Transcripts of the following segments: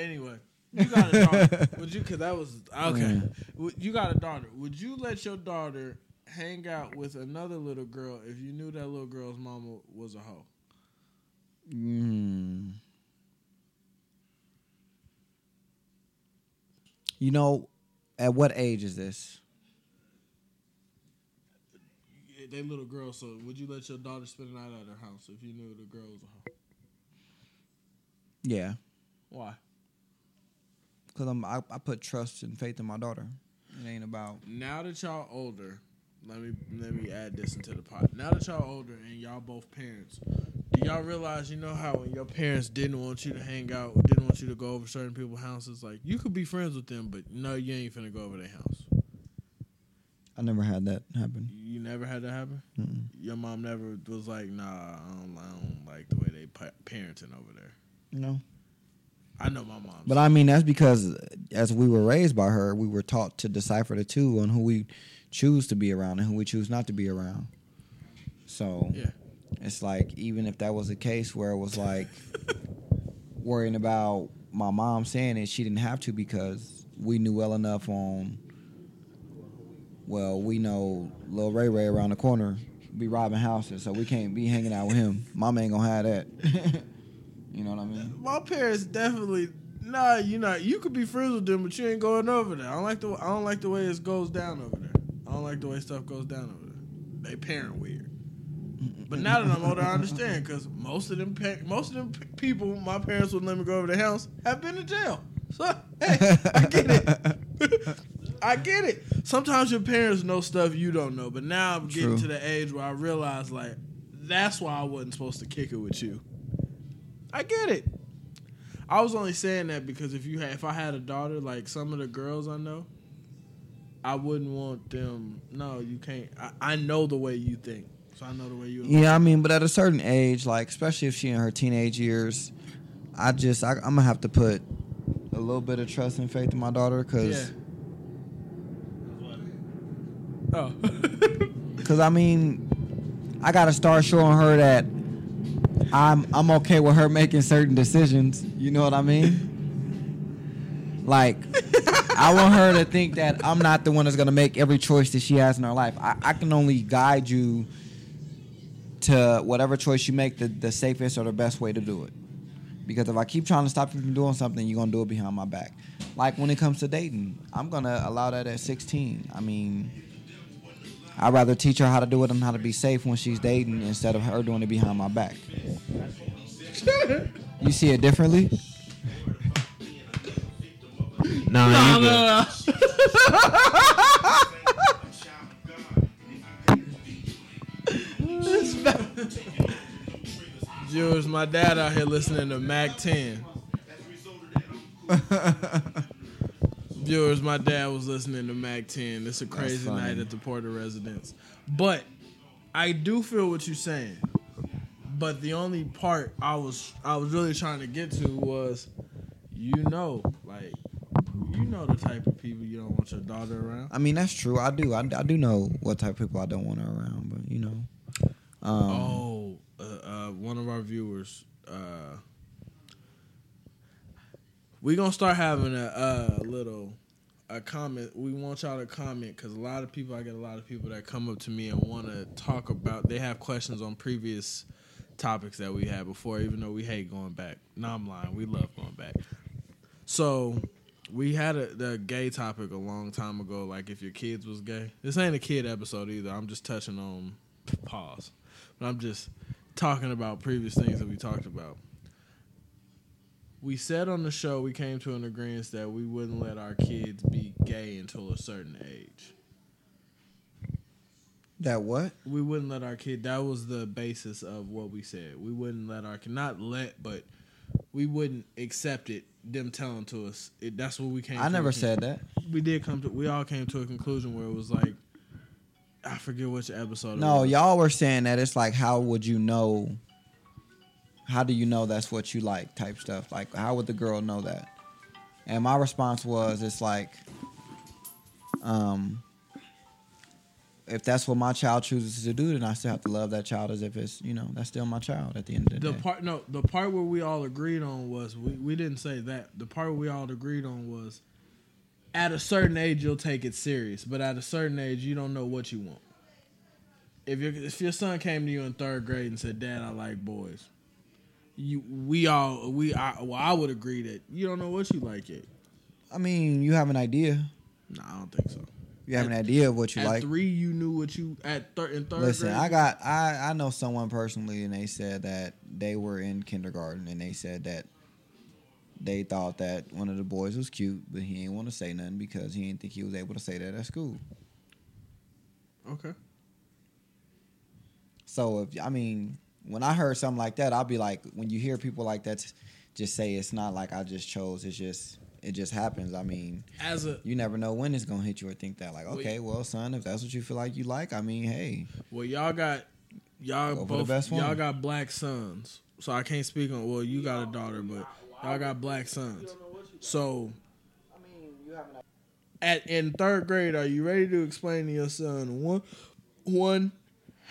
anyway, you got a daughter. Would you? Cause that was okay. Would- You got a daughter. Would you let your daughter hang out with another little girl if you knew that little girl's mama was a hoe? Mm. You know, at what age is this? Yeah, They little girl. So would you let your daughter spend the night at her house if you knew the girl was a hoe? Yeah, Why? Because I'm I, I put trust and faith in my daughter. It ain't about Now that y'all older, let me let me add this into the pot. Now that y'all older and y'all both parents, do y'all realize you know how when your parents didn't want you to hang out, didn't want you to go over certain people's houses, like you could be friends with them, but no, you ain't finna go over their house. I never had that happen. You never had that happen. Mm-mm. Your mom never was like, nah, I don't, I don't like the way they parenting over there. Know, I know my mom. but I mean that's because as we were raised by her, we were taught to decipher the two on who we choose to be around and who we choose not to be around. So yeah, It's like even if that was a case where it was like worrying about my mom saying it, she didn't have to because we knew well enough on. Well, we know Lil Ray Ray around the corner be robbing houses, so we can't be hanging out with him. Mama ain't gonna have that. you know what I mean? my parents definitely. Nah, you not. You could be friends with them, but you ain't going over there. I don't like the. I don't like the way it goes down over there. I don't like the way stuff goes down over there. They parent weird. But now that I'm older, I understand because most of them, pa- most of them p- people, my parents would let me go over the house, have been to jail. So hey, I get it. I get it. Sometimes your parents know stuff you don't know, but now I'm getting True. to the age where I realize like that's why I wasn't supposed to kick it with you. I get it. I was only saying that because if you had, if I had a daughter, like some of the girls I know, I wouldn't want them. No, you can't. I, I know the way you think, so I know the way you. Yeah, I mean, but at a certain age, like especially if she in her teenage years, I just I, I'm gonna have to put a little bit of trust and faith in my daughter because. Yeah. Oh. Cause I mean, I gotta start showing her that I'm I'm okay with her making certain decisions. You know what I mean? Like, I want her to think that I'm not the one that's gonna make every choice that she has in her life. I, I can only guide you to whatever choice you make, the, the safest or the best way to do it. Because if I keep trying to stop you from doing something, you're gonna do it behind my back. Like when it comes to dating, I'm gonna allow that at 16. I mean, I'd rather teach her how to do it and how to be safe when she's dating instead of her doing it behind my back. You see it differently? No, No, you good. no, no. Viewers, my dad out here listening to Mack 10. Viewers, my dad was listening to Mack 10. It's a crazy night at the Porter residence. But I do feel what you're saying. But the only part I was I was really trying to get to was you know, like you know the type of people you don't want your daughter around. I mean, that's true. I do. I, I do know what type of people I don't want her around, but you know. Um, Oh, uh, uh, one of our viewers. Uh, we gonna start having a, a little a comment. We want y'all to comment because a lot of people. I get a lot of people that come up to me and want to talk about. They have questions on previous topics that we had before, even though we hate going back. No, I'm lying. We love going back. So we had a, the gay topic a long time ago. Like if your kids was gay. This ain't a kid episode either. I'm just touching on pause, but I'm just talking about previous things that we talked about. We said on the show we came to an agreement that we wouldn't let our kids be gay until a certain age. that what? We wouldn't let our kid. That was the basis of what we said. We wouldn't let our kid not let, but we wouldn't accept it. Them telling to us. It, that's what we came. I never said that. We did come to. We all came to a conclusion where it was like, I forget which episode. it No, y'all were saying that it's like, how would you know? How do you know that's what you like? Type stuff. Like, how would the girl know that? And my response was, it's like, um, if that's what my child chooses to do, then I still have to love that child as if it's you know that's still my child at the end of the, The day. The part no, the part where we all agreed on was we, we didn't say that. The part we all agreed on was at a certain age you'll take it serious, but at a certain age you don't know what you want. If your if your son came to you in third grade and said, "Dad, I like boys," you we all we I, well I would agree that you don't know what you like yet. I mean, you have an idea. No, I don't think so. You have an idea of what you at like. three, you knew what you at third in third Listen, grade. I got I I know someone personally, and they said that they were in kindergarten, and they said that they thought that one of the boys was cute, but he didn't want to say nothing because he didn't think he was able to say that at school. okay. So if I mean, when I heard something like that, I'll be like, when you hear people like that, just say it's not like I just chose. It's just it just happens. I mean, As a you never know when it's gonna hit you or think that like, okay, well, son, if that's what you feel like you like, I mean, hey, Well, y'all got y'all both y'all one. got black sons, so I can't speak on. Well, you got a daughter, but y'all got black sons. So, at in third grade, are you ready to explain to your son one, one,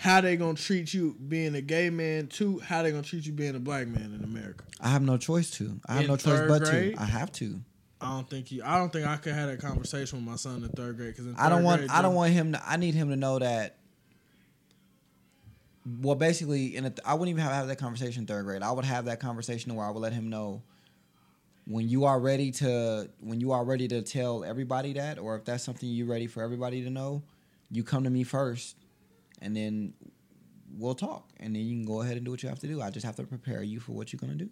how they gonna treat you being a gay man? Two, how they gonna treat you being a black man in America? I have no choice to. I have In no choice but grade? to. I have to. I don't think you. I don't think I could have that conversation with my son in third grade because I don't want. I don't want him to. I need him to know that. Well, basically, in a, I wouldn't even have, have that conversation in third grade. I would have that conversation where I would let him know when you are ready to when you are ready to tell everybody that, or if that's something you're ready for everybody to know, you come to me first, and then we'll talk, and then you can go ahead and do what you have to do. I just have to prepare you for what you're gonna do.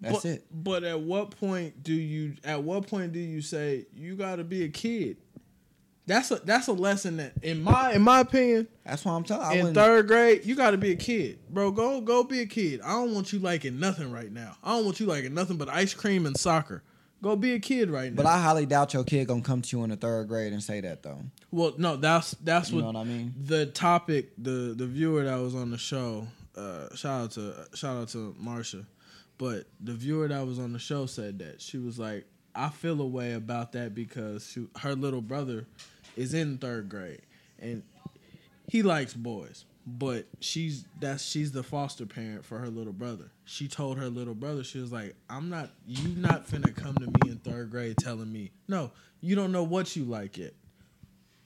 That's but, it. But at what point do you? At what point do you say you got to be a kid? That's a that's a lesson that, in my in my opinion, That's why I'm telling. In third grade, you got to be a kid, bro. Go go be a kid. I don't want you liking nothing right now. I don't want you liking nothing but ice cream and soccer. Go be a kid right now. But I highly doubt your kid gonna come to you in the third grade and say that though. well, no, that's that's You what know what I mean? the topic the the viewer that was on the show uh shout out to shout out to marsha but the viewer that was on the show said that she was like i feel a way about that because she, her little brother is in third grade and he likes boys but she's that's she's the foster parent for her little brother. She told her little brother she was like i'm not you not finna come to me in third grade telling me no you don't know what you like yet.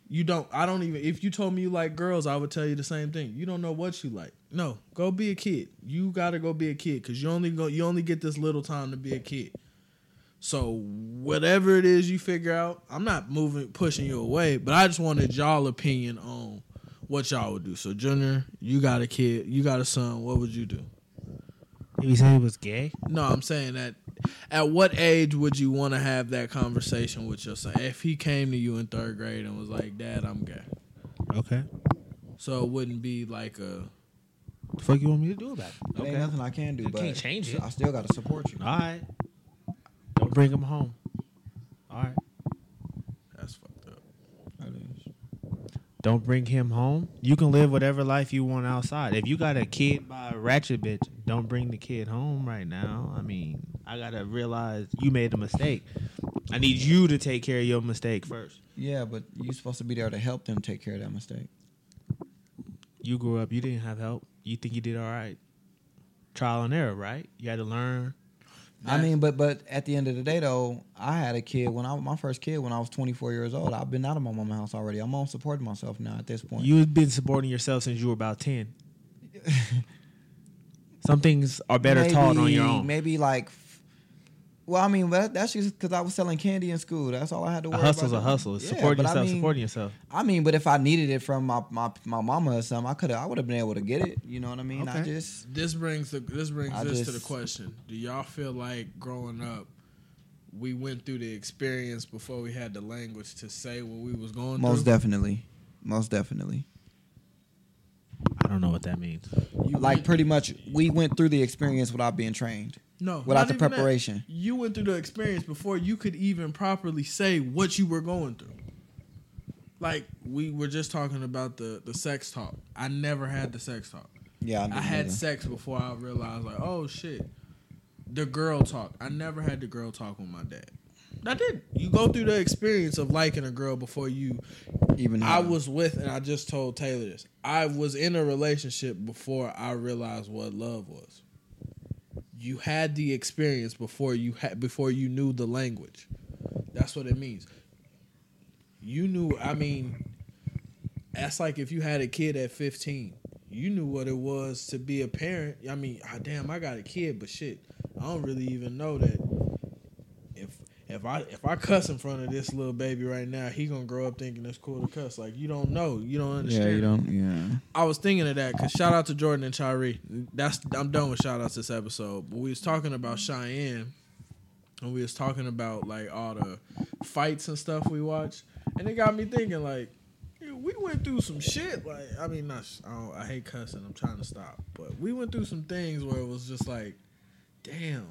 You don't i don't even if you told me you like girls i would tell you the same thing. You don't know what you like. No go be a kid. You gotta go be a kid because you only go you only get this little time to be a kid. So whatever it is you figure out i'm not moving pushing you away but i just wanted y'all opinion on what y'all would do so junior you got a kid you got a son what would you do You said he was gay. no i'm saying that at what age would you want to have that conversation with your son if he came to you in third grade and was like dad i'm gay Okay. so it wouldn't be like a The fuck you want me to do about it? It ain't nothing I can do, You but can't change it. I still gotta support you. All right. Don't bring him home. All right. That's fucked up. That is. Don't bring him home. You can live whatever life you want outside. If you got a kid by a ratchet bitch, don't bring the kid home right now. I mean, I gotta realize you made a mistake. I need you to take care of your mistake first. Yeah, but you're supposed to be there to help them take care of that mistake. You grew up, you didn't have help. You think you did all right. Trial and error, right? You had to learn. I mean, but but at the end of the day, though, I had a kid when I my first kid when I was 24 years old. I've been out of my mama's house already. I'm on supporting myself now at this point. You've been supporting yourself since you were about 10. Some things are better taught on your Maybe- own. Maybe like, well, I mean, that, that's just because I was selling candy in school. That's all I had to A worry hustle's a about. hustle. It's Yeah, supporting but I yourself, mean- supporting yourself. I mean, but if I needed it from my my, my mama or something, I could have. I would have been able to get it. You know what I mean? I just This brings the this brings I this to the question: Do y'all feel like growing up, we went through the experience before we had the language to say what we was going most through? Most definitely, most definitely. I don't know what that means. You Like went- pretty much, we went through the experience without being trained, no, without the even that. preparation. You went through the experience before you could even properly say what you were going through. Like we were just talking about the the sex talk. I never had the sex talk. Yeah, I didn't had either. sex before I realized like, oh shit. The girl talk. I never had the girl talk with my dad. I did. You go through the experience of liking a girl before you. Even I was with, and I just told Taylor this. I was in a relationship before I realized what love was. You had the experience before you had before you knew the language. That's what it means. You knew. I mean, that's like if you had a kid at fifteen. You knew what it was to be a parent. I mean, ah, damn, I got a kid, but shit, I don't really even know that if I if I cuss in front of this little baby right now, he gonna grow up thinking it's cool to cuss. Like you don't know, you don't understand. Yeah, you don't. Yeah. I was thinking of that because shout out to Jordan and Chiree. That's I'm done with shout outs this episode. But we was talking about Cheyenne, and we was talking about like all the fights and stuff we watched, and it got me thinking like. We went through some shit, like I mean, not. I, don't, I hate cussing. I'm trying to stop, but we went through some things where it was just like, damn,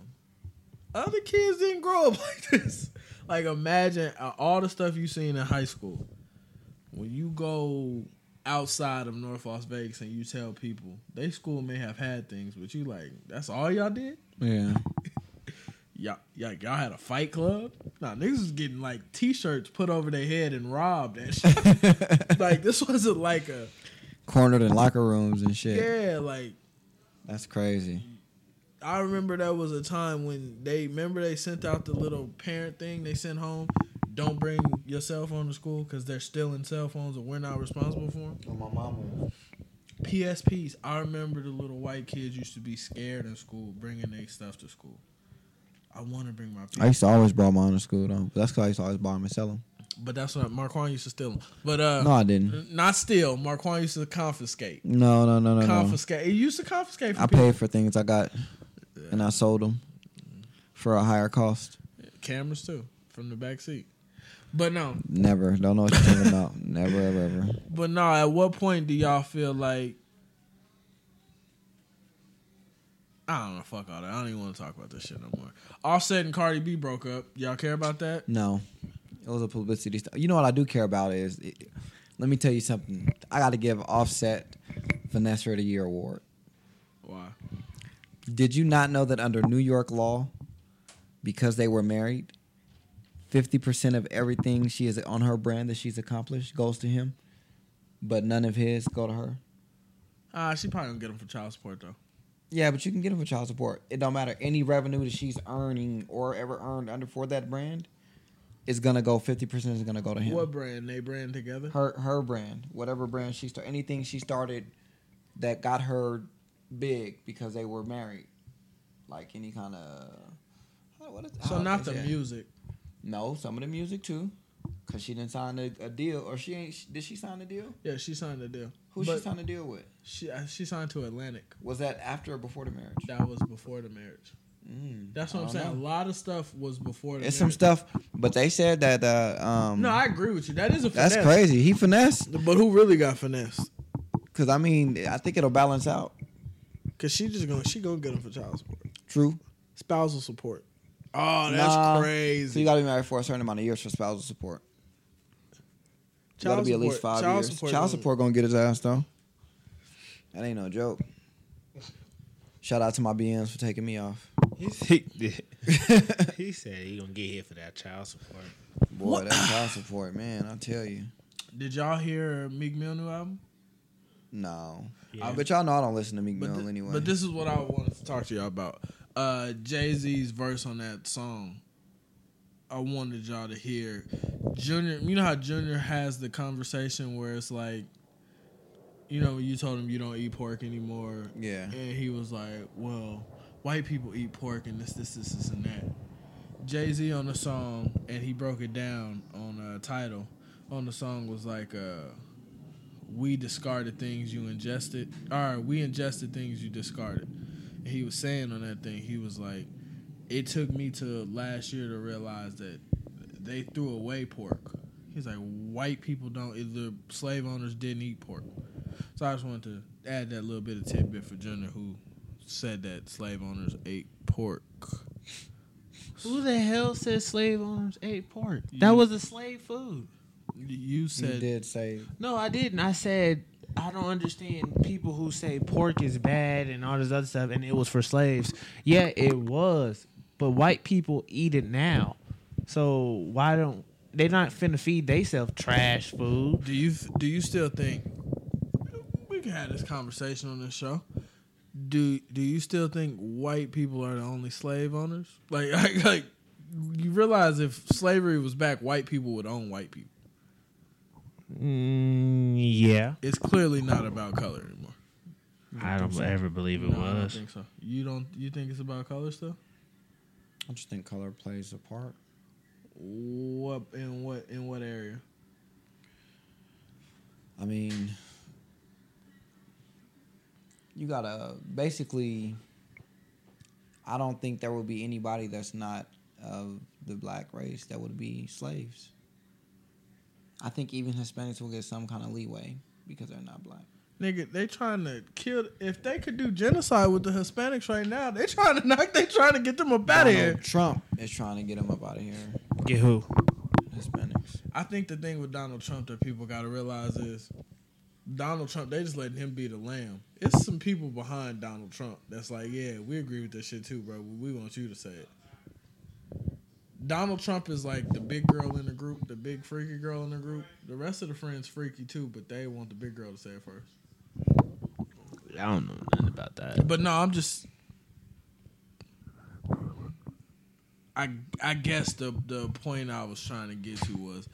other kids didn't grow up like this. Like imagine uh, all the stuff you seen in high school. When you go outside of North Las Vegas and you tell people they school may have had things, but you like that's all y'all did. Yeah. Y'all, y'all, y'all had a fight club. Nah, niggas was getting like t-shirts put over their head and robbed and shit. like this wasn't like a Cornered in locker rooms and shit. yeah. Like That's crazy. I remember that was a time when they remember they sent out the little parent thing they sent home. Don't bring your cell phone to school because they're stealing cell phones and we're not responsible for them. Oh, my mama. PSPs. I remember the little white kids used to be scared in school bringing their stuff to school. I want to bring my I used to always bring mine to school though. But that's because I used to always buy them and sell them. but that's what Marquand used to steal them. But uh, No, I didn't. not steal. Marquand used to confiscate. No, no, no, no, no. confiscate. He used to confiscate. From I people. paid for things I got, and I sold them for a higher cost. cameras too from the back seat. But no, Never. Don't know what you're talking about. Never, ever, ever. but no. At what point do y'all feel like? I don't know. Fuck all that. I don't even want to talk about this shit no more. Offset and Cardi B broke up. Y'all care about that? No, it was a publicity stuff. You know what I do care about is, it, let me tell you something. I got to give Offset Vanessa of the Year award. Why? Did you not know that under New York law, because they were married, fifty percent of everything she is on her brand that she's accomplished goes to him, but none of his go to her. Ah, she probably gonna get him for child support though. Yeah, but you can get him for child support. It don't matter any revenue that she's earning or ever earned under for that brand, is gonna go fifty percent is gonna go to him. What brand? They brand together. her her brand, whatever brand she started, anything she started that got her big because they were married, like any kind of. What is, So not the that? music. No, some of the music too, cause she didn't sign a, a deal, or she ain't. Did she sign a deal? Yeah, she signed a deal. Who But she signed a deal with? She uh, she signed to Atlantic. Was that after or before the marriage? That was before the marriage. Mm, That's what I I'm saying. know. A lot of stuff was before the It's some stuff, but they said that. Uh, um, No, I agree with you. That is a that's crazy. He finessed, But who really got finessed? cause I mean, I think it'll balance out. Cause she just gonna she gonna get him for child support, True. spousal support. Oh, that's Nah. So crazy. you got to be married for a certain amount of years for spousal support. You got to Child be at least support- five child years. support child gonna- support gonna get his ass though. That ain't no joke. Shout out to my BMs for taking me off. He said, he said he gonna get hit for that child support. Boy, that child support, man, I tell you. Did y'all hear Meek Mill new album? No. Yeah. But y'all know I don't listen to Meek But, Mill thi- anyway. but this is what I wanted to talk to y'all about. Uh, Jay Z's verse on that song. I wanted y'all to hear. Junior, you know how Junior has the conversation where it's like, you know, you told him you don't eat pork anymore. Yeah. And he was like, well, white people eat pork and this, this, this, this, and that. Jay Z on the song, and he broke it down on a title. On the song was like, uh, we discarded things you ingested, or we ingested things you discarded. And he was saying on that thing, he was like, it took me to last year to realize that they threw away pork. He's like, white people don't, the slave owners didn't eat pork. So I just wanted to add that little bit of tidbit for Junior, who said that slave owners ate pork. Who the hell said slave owners ate pork? You- That was a slave food. You you said did say No, I didn't. I said I don't understand people who say pork is bad and all this other stuff, and it was for slaves. Yeah, it was, but white people eat it now. So why don't they not finna feed theyself trash food? Do you do you still think we can have this conversation on this show? Do do you still think white people are the only slave owners? Like like, like you realize if slavery was back, white people would own white people. Mm, yeah, It's clearly not about color anymore. I don't ever believe it No, I don't think so. You don't you think it's about color still? I just think color plays a part. What in what in what area? I mean, you gotta basically. I don't think there would be anybody that's not of the black race that would be slaves. I think even Hispanics will get some kind of leeway because they're not black. Nigga, they trying to kill. If they could do genocide with the Hispanics right now, they trying to knock. They trying to get them up out of here. Trump is trying to get them up out of here. Get who? Hispanics. I think the thing with Donald Trump that people got to realize is Donald Trump. They just letting him be the lamb. It's some people behind Donald Trump that's like, yeah, we agree with this shit too, bro. but We want you to say it. Donald Trump is like the big girl in the group, the big freaky girl in the group. The rest of the friends freaky too, but they want the big girl to say it first. I don't know nothing about that. But no, I'm just. I I guess the the point I was trying to get to was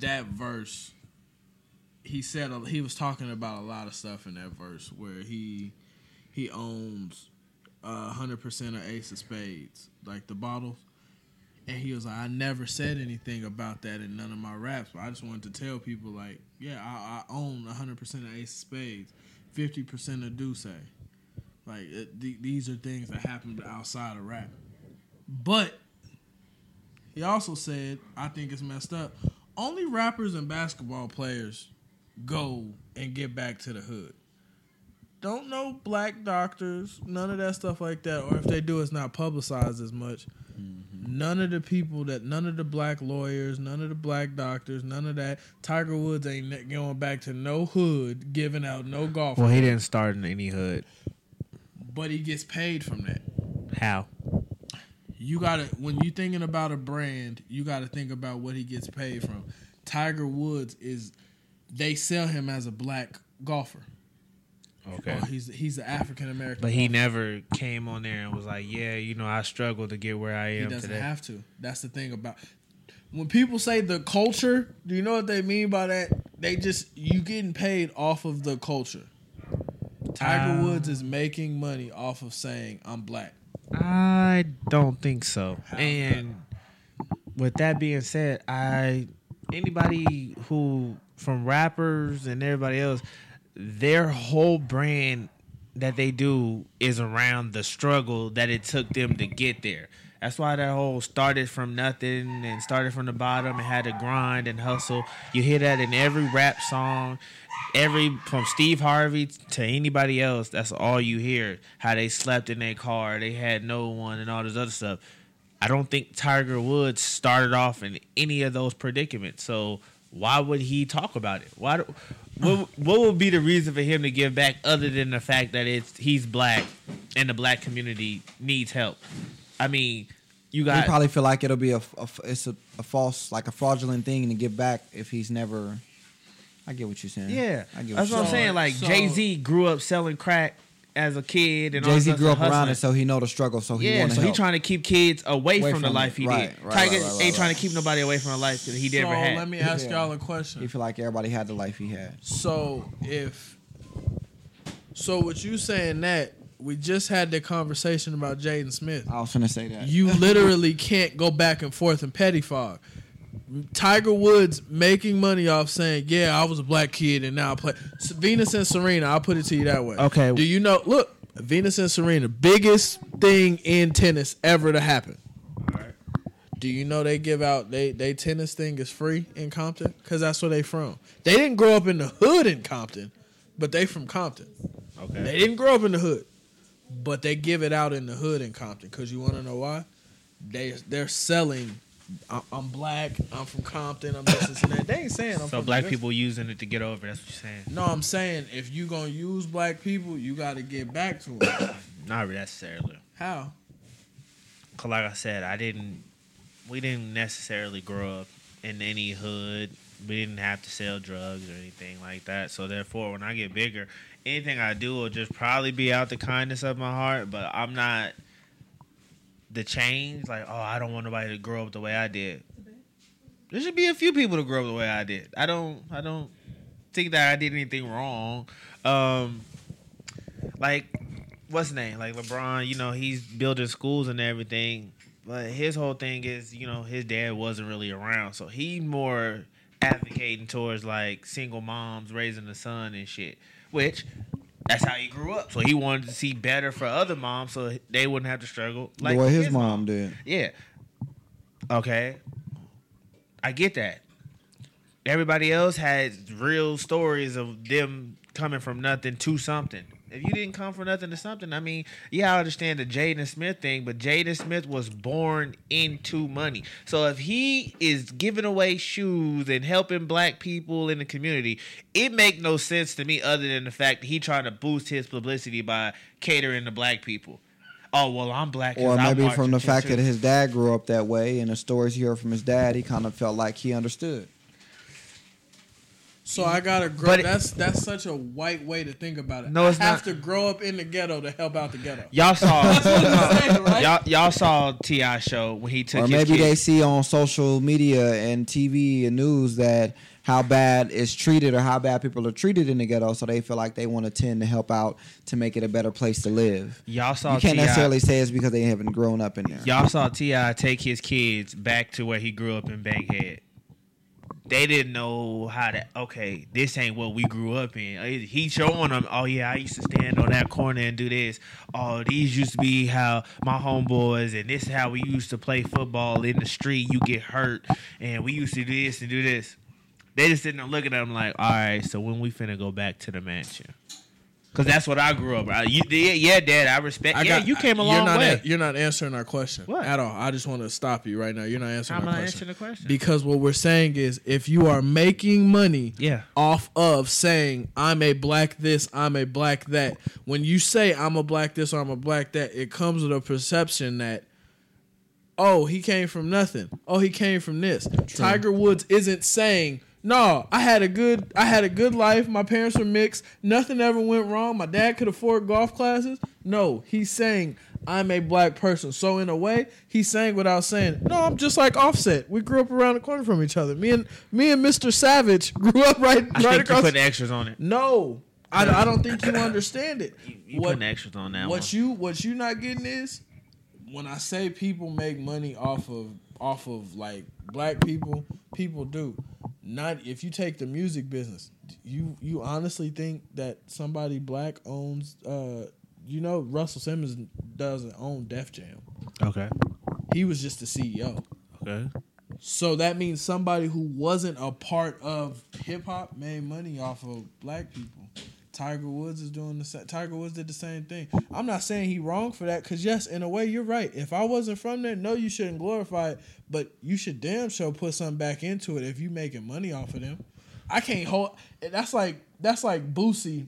that verse. He said he was talking about a lot of stuff in that verse where he he owns hundred percent of Ace of Spades, like the bottles. And he was like, I never said anything about that in none of my raps, but I just wanted to tell people, like, yeah, I, I own 100% of Ace of Spades, 50% of D'Ussé. Like, it, th- these are things that happened outside of rap. But he also said, I think it's messed up. Only rappers and basketball players go and get back to the hood. Don't know black doctors, none of that stuff like that. Or if they do, it's not publicized as much. Mm-hmm. None of the people that, none of the black lawyers, none of the black doctors, none of that. Tiger Woods ain't going back to no hood, giving out no golf. Well, he didn't start in any hood. but he gets paid from that. How? You gotta when you thinking about a brand, you gotta think about what he gets paid from. Tiger Woods is they sell him as a black golfer. Okay. Or he's he's an African American. But he never came on there and was like, "Yeah, you know, I struggled to get where I am." he doesn't today." have to. That's the thing about when people say the culture. Do you know what they mean by that? They just you getting paid off of the culture. Tiger Um, Woods is making money off of saying I'm black. I don't think so. How? And with that being said, I anybody who from rappers and everybody else, their whole brand that they do is around the struggle that it took them to get there. That's why that whole started from nothing and started from the bottom and had to grind and hustle. You hear that in every rap song, every from Steve Harvey to anybody else. That's all you hear. How they slept in their car, they had no one, and all this other stuff. I don't think Tiger Woods started off in any of those predicaments. So why would he talk about it? Why? Do, what What would be the reason for him to give back other than the fact that it's he's black and the black community needs help? I mean, you He got probably feel like it'll be a, a it's a, a false like a fraudulent thing to give back if he's never. I get what you're saying. yeah. I get That's what I'm So- saying. Like so- Jay Z grew up selling crack as a kid, and all Jay Z this grew up hustling. around it, so he know the struggle. So he yeah, so to he trying to keep kids away, Away from, the life he Right, did. right, Tiger right, right, ain't trying to keep nobody away from the life that he never so had. let me ask Yeah. y'all a question. He feel like everybody had the life he had. So if so, what you saying that we just had the conversation about Jaden Smith. I was gonna say that. You literally can't go back and forth in petty fog. Tiger Woods making money off saying, "Yeah, I was a black kid and now I play." S- Venus and Serena, I'll put it to you that way. Okay. Do you know? Look, Venus and Serena, biggest thing in tennis ever to happen. Do you know they give out they they tennis thing is free in Compton because that's where they from. They didn't grow up in the hood in Compton, but they from Compton. okay. They didn't grow up in the hood, but they give it out in the hood in Compton. Cause you want to know why? They they're selling. I'm black. I'm from Compton. I'm this, this and that. They ain't saying I'm So black this. people using it to get over. That's what you're saying. No, I'm saying if you gonna use black people, you got to get back to them. Not necessarily. How? Cause like I said, I didn't we didn't necessarily grow up in any hood. We didn't have to sell drugs or anything like that. So therefore, when I get bigger, anything I do will just probably be out the kindness of my heart. But I'm not the change. Like, oh, I don't want nobody to grow up the way I did. There should be a few people to grow up the way I did. I don't. I don't think that I did anything wrong. Um, like what's his name? Like LeBron, you know, he's building schools and everything. But his whole thing is, you know, his dad wasn't really around, so he more advocating towards like single moms raising a son and shit. Which that's how he grew up. So he wanted to see better for other moms, so they wouldn't have to struggle. Like the way his, his mom, mom did. Yeah. Okay. I get that. Everybody else has real stories of them coming from nothing to something. If you didn't come for nothing to something, I mean, yeah, I understand the Jaden Smith thing, but Jaden Smith was born into money. So if he is giving away shoes and helping black people in the community, it make no sense to me other than the fact that he trying to boost his publicity by catering to black people. Oh well, I'm black. Or maybe from the fact that his dad grew up that way, and the stories he heard from his dad, he kind of felt like he understood. So I gotta grow. But that's that's such a white way to think about it. No, it's I have not. to grow up in the ghetto to help out the ghetto. Y'all saw, saying, right? y'all, y'all saw T.I. show when he took. Or maybe they see on social media and TV and news that how bad it's treated or how bad people are treated in the ghetto, so they feel like they want to tend to help out to make it a better place to live. Y'all saw. You can't necessarily say it's because they haven't grown up in there. Y'all saw T.I. take his kids back to where he grew up in Bankhead they didn't know how to. Okay, this ain't what we grew up in. He showing them. Oh yeah, I used to stand on that corner and do this. Oh, these used to be how my homeboys, and this is how we used to play football in the street. You get hurt, and we used to do this and do this. They just didn't look at them like, all right, so when we finna go back to the mansion. Cause that's what I grew up. You, yeah, Dad, I respect. I yeah, you came a long you're not way. A, you're not answering our question what? at all. I just want to stop you right now. You're not answering. My question. I'm not question. answering the question because what we're saying is, if you are making money, yeah. off of saying I'm a black this, I'm a black that. When you say I'm a black this or I'm a black that, it comes with a perception that oh, he came from nothing. Oh, he came from this. True. Tiger Woods isn't saying no, I had a good I had a good life. My parents were mixed. Nothing ever went wrong. My dad could afford golf classes. No, he's saying I'm a black person. So in a way, he's saying without saying, "No, I'm just like Offset. We grew up around the corner from each other. Me and me and Mr. Savage grew up right I right across." You putting extras on it. No, I, I don't think you understand it. You, you what, putting extras on that. What one. you what you not getting is when I say people make money off of off of like black people, people do not if you take the music business, you you honestly think that somebody black owns uh you know Russell Simmons doesn't own Def Jam. Okay. He was just the CEO. Okay. So that means somebody who wasn't a part of hip hop made money off of black people. Tiger Woods is doing the same. Tiger Woods did the same thing. I'm not saying he wrong for that, cause yes, in a way you're right. If I wasn't from there, no, you shouldn't glorify it, but you should damn sure put something back into it if you making money off of them. I can't hold. That's like that's like Boosie.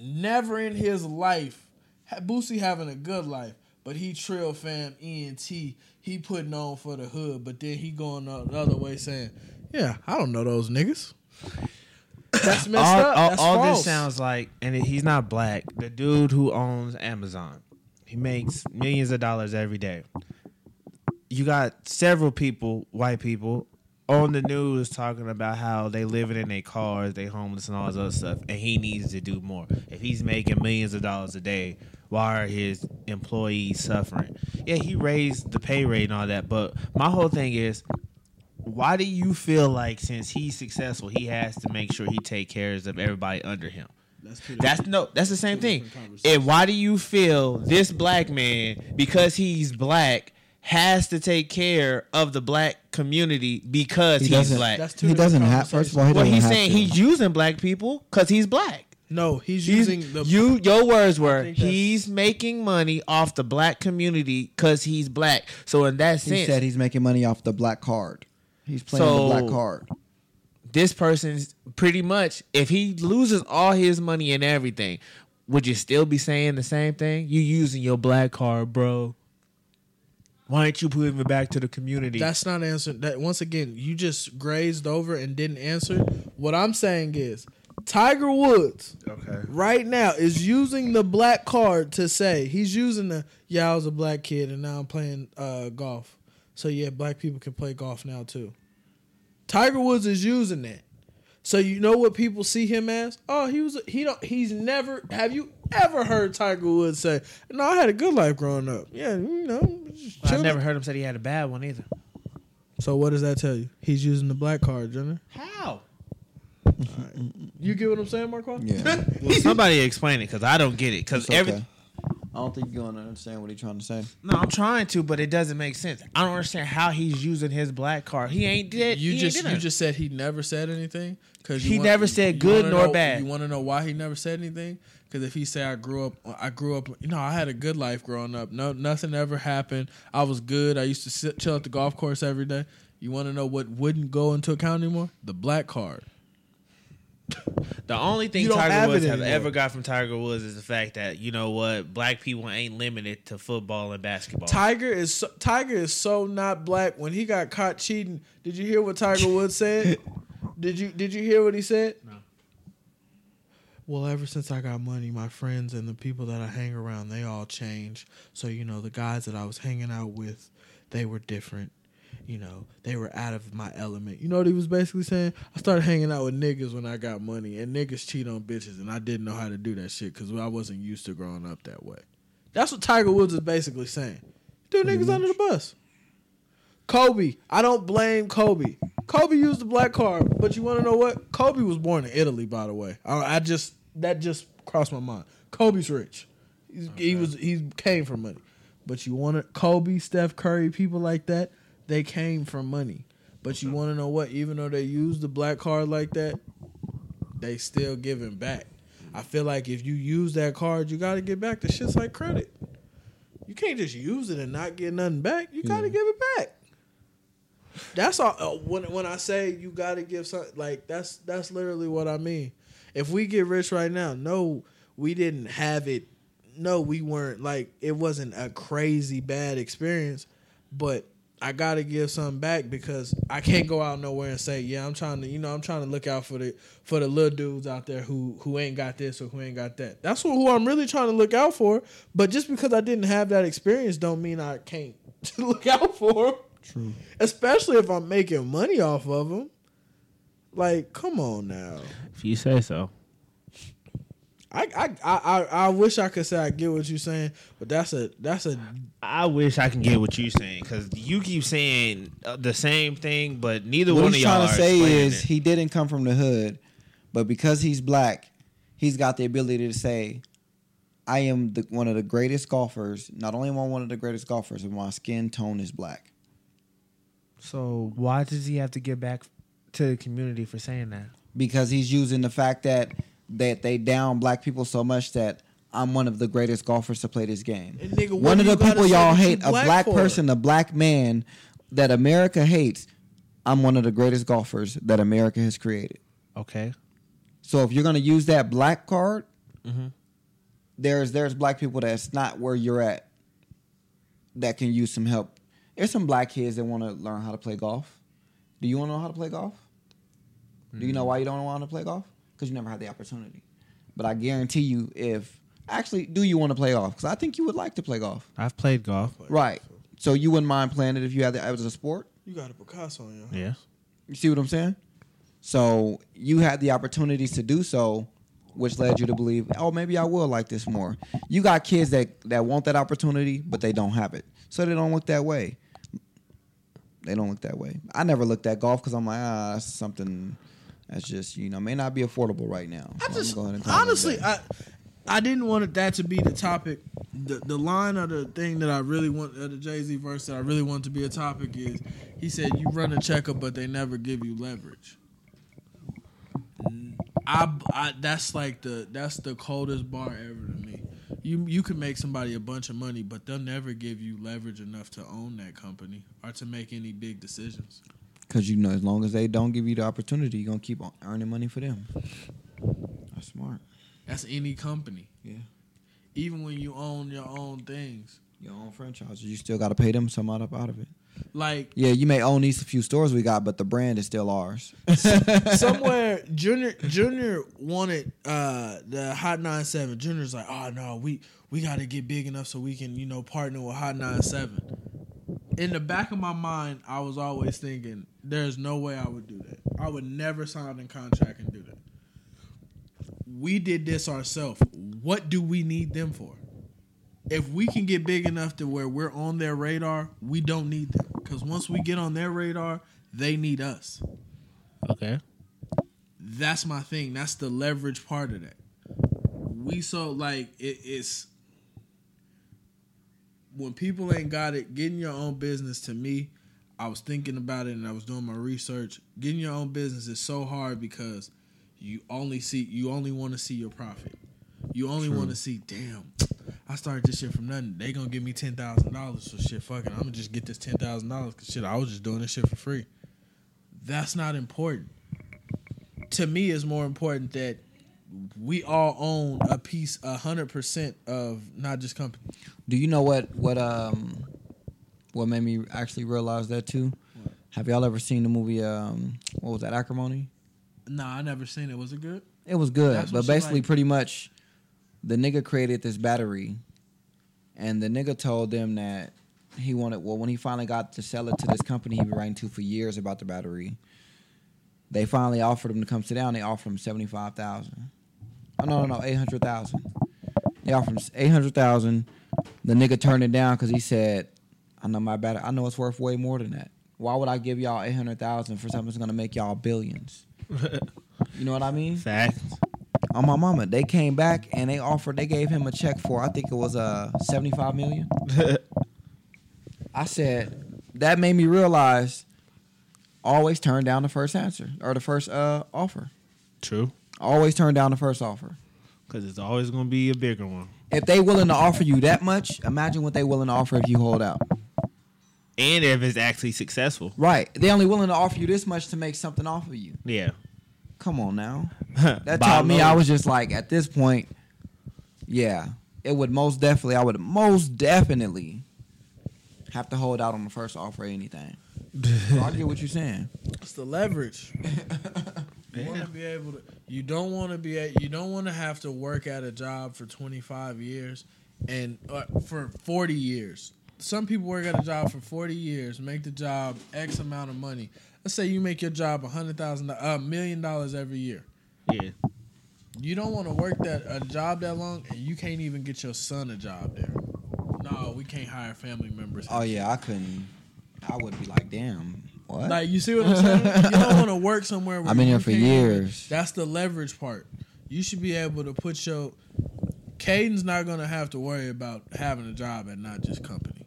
Never in his life, Boosie having a good life, but he Trill fam ENT. He putting on for the hood, but then he going the other way saying, "Yeah, I don't know those niggas." That's messed all, up. All, That's all false. this sounds like, and he's not black. The dude who owns Amazon, he makes millions of dollars every day. You got several people, white people, on the news talking about how they living in their cars, they homeless, and all this other stuff, and he needs to do more. If he's making millions of dollars a day, why are his employees suffering? Yeah, he raised the pay rate and all that, but my whole thing is why do you feel like since he's successful, he has to make sure he take cares of everybody under him? That's, that's no. That's the same thing. And why do you feel this black man, because he's black, has to take care of the black community because he he's black? He doesn't have. First of all, he well, he's have saying to. he's using black people because he's black. No, he's, He's- using the you. Your words were he's making money off the black community because he's black. So in that sense, He said he's making money off the black card. He's playing So- the black card. this person's pretty much if he loses all his money and everything, would you still be saying the same thing? You using your black card, bro. Why ain't you putting it back to the community? That's not answering. That once again, you just grazed over and didn't answer. What I'm saying is, Tiger Woods okay. right now is using the black card to say he's using the yeah I was a black kid and now I'm playing uh, golf. So yeah, black people can play golf now too. Tiger Woods is using that. So you know what people see him as? Oh, he was he don't he's never have you ever heard Tiger Woods say, "No, I had a good life growing up." Yeah, you know. just I never heard him say he had a bad one either. So what does that tell you? He's using the black card, Jenner. How? You get what I'm saying, Marquand? Yeah. Well, somebody explain it because I don't get it. Because It's every okay. I don't think you're gonna understand what he's trying to say. no, I'm trying to, but it doesn't make sense. I don't understand how he's using his black card. He ain't did. You he just ain't you just said he never said anything because He never said good nor bad. You want to know why he never said anything? Because if he say I grew up, I grew up. You know, I had a good life growing up. No, nothing ever happened. I was good. I used to sit, chill at the golf course every day. You want to know what wouldn't go into account anymore? The black card. The only thing Tiger have Woods have ever got from Tiger Woods is the fact that you know what, black people ain't limited to football and basketball. Tiger is so, Tiger is so not black. When he got caught cheating, did you hear what Tiger Woods said? did you Did you hear what he said? No. Well, ever since I got money, my friends and the people that I hang around, they all changed. So you know, the guys that I was hanging out with, they were different. You know, they were out of my element. You know what he was basically saying? I started hanging out with niggas when I got money, and niggas cheat on bitches, and I didn't know how to do that shit because I wasn't used to growing up that way. That's what Tiger Woods is basically saying. Threw niggas under the bus. Kobe, I don't blame Kobe. Kobe used the black card, but you want to know what? Kobe was born in Italy, by the way. I, I just that just crossed my mind. Kobe's rich. He's, He was he came from money, but you want to Kobe, Steph Curry, people like that, they came from money. But you want to know what? Even though they use the black card like that, they still giving back. I feel like if you use that card, you got to get back. The shit's like credit. You can't just use it and not get nothing back. You got to Yeah. give it back. That's all. Uh, when when I say you got to give something, like that's that's literally what I mean. If we get rich right now, no, we didn't have it. No, we weren't like it wasn't a crazy bad experience, but I got to give something back because I can't go out nowhere and say, yeah, I'm trying to, you know, I'm trying to look out for the for the little dudes out there who who ain't got this or who ain't got that. That's who, who I'm really trying to look out for. But just because I didn't have that experience, don't mean I can't look out for them. True. Especially if I'm making money off of them. Like, come on now. if you say so. I, I I I I wish I could say I get what you're saying, but that's a that's a I wish I can get what you're saying because you keep saying uh, the same thing, but neither What one of he's y'all trying to say is it. he didn't come from the hood, but because he's black, he's got the ability to say, "I am the, one of the greatest golfers. Not only am I one of the greatest golfers, but my skin tone is black." So why does he have to get back to the community for saying that? because he's using the fact that that they down black people so much that I'm one of the greatest golfers to play this game. Nigga, one of the people y'all that you hate, a black black for? person, a black man that America hates. I'm one of the greatest golfers that America has created. Okay. So if you're gonna use that black card, Mhm. there's there's black people that's not where you're at that can use some help. There's some black kids that want to learn how to play golf. Do you want to know how to play golf? Do you know why you don't want to play golf? Because you never had the opportunity. But I guarantee you, if actually, do you want to play golf? Because I think you would like to play golf, I've played golf. right? So you wouldn't mind playing it if you had the as a sport. you got a Picasso on your Yeah. You see what I'm saying? So you had the opportunities to do so, which led you to believe, oh, maybe I will like this more. You got kids that that want that opportunity, but they don't have it, so they don't look that way. They don't look that way. I never looked at golf because I'm like, ah, that's something that's just you know may not be affordable right now. I So just going and calling it a honestly. I I didn't want that to be the topic. The the line of the thing that I really want, uh, the Jay Z verse that I really want to be a topic is, he said, "You run a checkup, but they never give you leverage." I, I that's like the that's the coldest bar ever to me. You you can make somebody a bunch of money, but they'll never give you leverage enough to own that company or to make any big decisions. Because you know, as long as they don't give you the opportunity, you're gonna keep on earning money for them. That's smart. That's any company. Yeah. Even when you own your own things. Your own franchise. You still got to pay them some out of out of it. Like Yeah, you may own these few stores we got, but the brand is still ours. somewhere Junior Junior wanted uh the Hot 97. Junior's like, "Oh no, we we got to get big enough so we can, you know, partner with Hot 97." In the back of my mind, I was always thinking, there's no way I would do that. I would never sign a contract and do that. We did this ourselves. What do we need them for? If we can get big enough to where we're on their radar, we don't need them. Because once we get on their radar, they need us. Okay. That's my thing. That's the leverage part of that. We so like it, it's when people ain't got it. Getting your own business to me, I was thinking about it and I was doing my research. Getting your own business is so hard because you only see you only want to see your profit. You only want to see, damn, I started this shit from nothing. They gonna give me ten thousand dollars for shit. Fucking, I'm gonna just get this ten thousand dollars because shit, I was just doing this shit for free. That's not important. To me, it's more important that we all own a piece, a hundred percent of not just company. Do you know what what um what made me actually realize that too? Have y'all ever seen the movie um what was that Acrimony? Nah, I never seen it. Was it good? It was good, That's but basically like. pretty much the nigga created this battery and the nigga told them that he wanted well when he finally got to sell it to this company he been writing to for years about the battery. They finally offered him to come sit down, they offered him seventy five thousand. Oh no no no, eight hundred thousand. They offered him eight hundred thousand. The nigga turned it down because he said, "I know my battery. I know it's worth way more than that. Why would I give y'all eight hundred thousand for something that's gonna make y'all billions? You know what I mean? Facts. on my mama. They came back and they offered. They gave him a check for I think it was uh seventy five million. I said that made me realize always turn down the first answer or the first uh offer. True. Always turn down the first offer. Because it's always gonna be a bigger one. If they willing to offer you that much, imagine what they willing to offer if you hold out. And if it's actually successful. Right. They're only willing to offer you this much to make something off of you. Yeah. Come on now. That taught me. I was just like at this point, yeah, it would most definitely I would most definitely have to hold out on the first offer or anything. So I get what you're saying. It's the leverage. You want to be able to. You don't want to be. A, you don't want to have to work at a job for 25 years and uh, for 40 years. Some people work at a job for 40 years, make the job X amount of money. Let's say you make your job a hundred thousand, a million dollars every year. Yeah. You don't want to work that a job that long, and you can't even get your son a job there. No, we can't hire family members. Oh yeah, I couldn't. I would be like, damn, what? Like you see what I'm saying? you don't want to work somewhere. Where I've been you here for can't years. That's the leverage part. You should be able to put your. Caden's not gonna have to worry about having a job at not just company.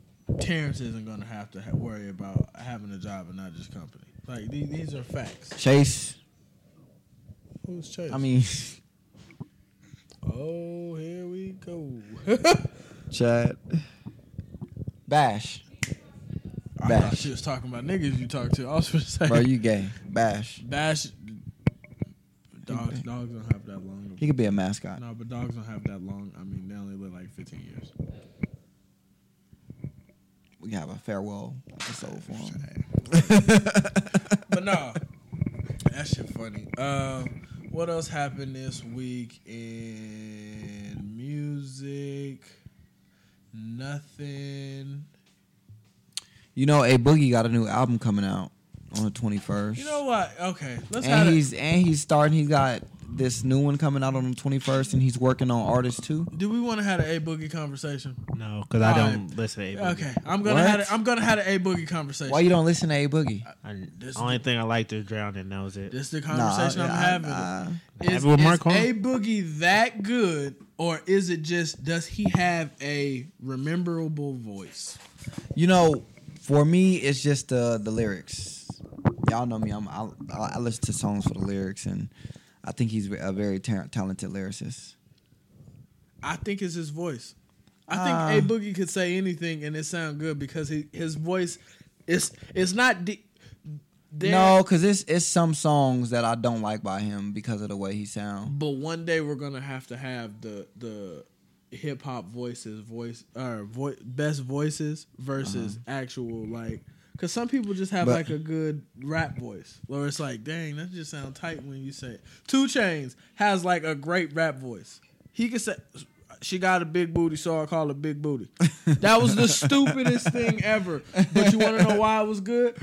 Terrence isn't gonna have to ha- worry about having a job at not just company. Like these, these are facts. Chase. Who's Chase? I mean, oh, here we go. Chad. Bash, I thought Bash. she was talking about niggas you talk to. I was gonna say, bro, you gay. Bash. Bash. Dogs, dogs don't have that long. He could be a mascot. No, but dogs don't have that long. I mean, they only live like 15 years. We have a farewell episode for him. but no, that shit funny. Um, what else happened this week in music? Nothing. You know, a Boogie got a new album coming out on the twenty first. You know what? Okay, let's have and it. he's and he's starting. He got this new one coming out on the twenty first, and he's working on artists too. Do we want to have an A Boogie conversation? No, because I don't listen to A Boogie. Okay, I'm gonna What? have a, I'm gonna have an A Boogie conversation. Why you don't listen to a Boogie? I, This- only thing I liked is Drowning. That was it. This is the conversation Nah, I'm I- having. I- is Have it with is Mark Hall. A Boogie that good, or is it just does he have a rememberable voice? you know, for me, it's just the the lyrics. Y'all know me. I'm I, I listen to songs for the lyrics, and I think he's a very ta- talented lyricist. I think it's his voice. I Ah. think A Boogie could say anything and it sound good because he, his voice is it's not deep. No, because it's it's some songs that I don't like by him because of the way he sound. but one day we're gonna have to have the the hip hop voices, voice or vo- best voices versus actual like. Cause some people just have But- like a good rap voice, where it's like, dang, that just sound tight when you say. It. 2 Chainz has like a great rap voice. He can say, "She got a big booty, so I call her Big Booty." That was the stupidest thing ever. But you want to know why it was good?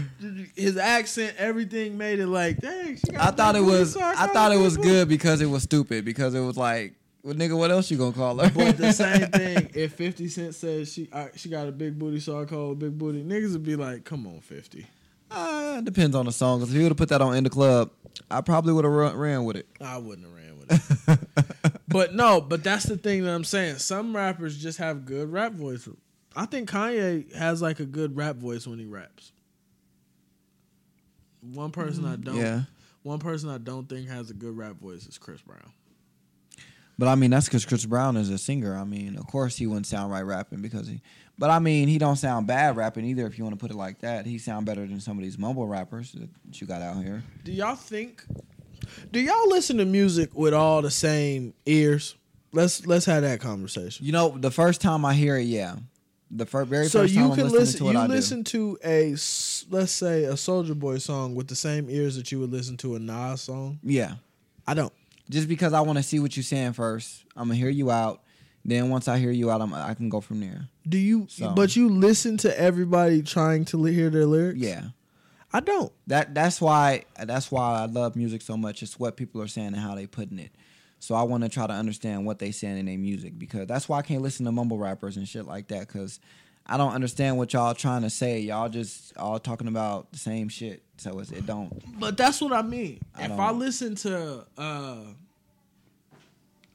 His accent, everything made it like, dang. She got I a thought big it booty, was. so I call thought it was Booty." good because it was stupid. Because it was like, well, nigga, what else you gonna call her? But the same thing, if Fifty Cent says she uh, she got a big booty, so I call her Big Booty, niggas would be like, "Come on, 50. Uh, depends on the song. Cause if you would have put that on in the club, I probably would have run, ran with it. I wouldn't have ran with it. but no, but that's the thing that I'm saying. Some rappers just have good rap voices. I think Kanye has like a good rap voice when he raps. One person I don't. Yeah, One person I don't think has a good rap voice is Chris Brown. But I mean that's because Chris Brown is a singer. I mean, of course he wouldn't sound right rapping because he. But I mean, he don't sound bad rapping either. If you want to put it like that, he sound better than some of these mumble rappers that you got out here. Do y'all think? Do y'all listen to music with all the same ears? Let's let's have that conversation. You know, the first time I hear it, yeah, the fir- very so first you time I'm can listening listen. to it, You I do. listen to a let's say a Soldier Boy song with the same ears that you would listen to a Nas song. Yeah, I don't. Just because I want to see what you're saying first. I'm gonna hear you out. Then once I hear you out, I'm, I can go from there. Do you? So- But you listen to everybody trying to hear their lyrics. Yeah, I don't. that that's why that's why I love music so much. It's what people are saying and how they putting it. So I want to try to understand what they saying in their music because that's why I can't listen to mumble rappers and shit like that because I don't understand what y'all trying to say. Y'all just all talking about the same shit. So it's, it don't. But that's what I mean. I if I listen to uh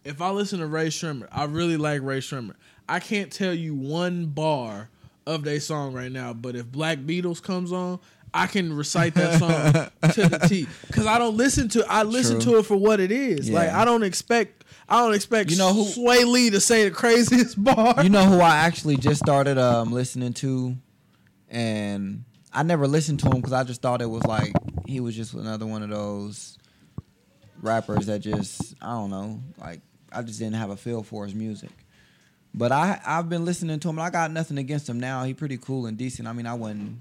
if I listen to Rae Sremmurd, I really like Rae Sremmurd. I can't tell you one bar of their song right now, but if Black Beatles comes on, I can recite that song to the T. Cause I don't listen to I listen True. to it for what it is. Like I don't expect I don't expect You know who- Swae Lee to say the craziest bar. You know who I actually just started um, listening to, and I never listened to him because I just thought it was like he was just another one of those rappers that just I don't know, like I just didn't have a feel for his music. But I I've been listening to him. and I got nothing against him now. He pretty cool and decent. I mean, I wouldn't.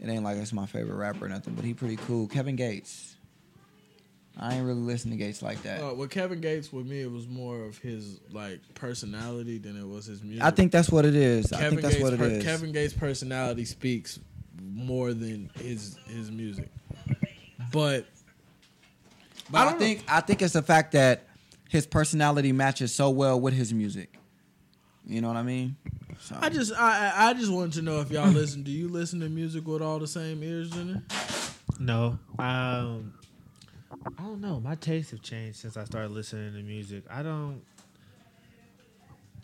It ain't like it's my favorite rapper or nothing, but he pretty cool. Kevin Gates. I ain't really listening to Gates like that. Uh, with Kevin Gates, with me, it was more of his like personality than it was his music. I think that's what it is. I think that's Gates' what it per- is. Kevin Gates' personality speaks more than his his music. But But I I, don't know. think I think it's the fact that his personality matches so well with his music. You know what I mean? So, I just I I I just wanted to know if y'all listen. Do you listen to music with all the same ears in it? No. Um I don't know. My tastes have changed since I started listening to music. I don't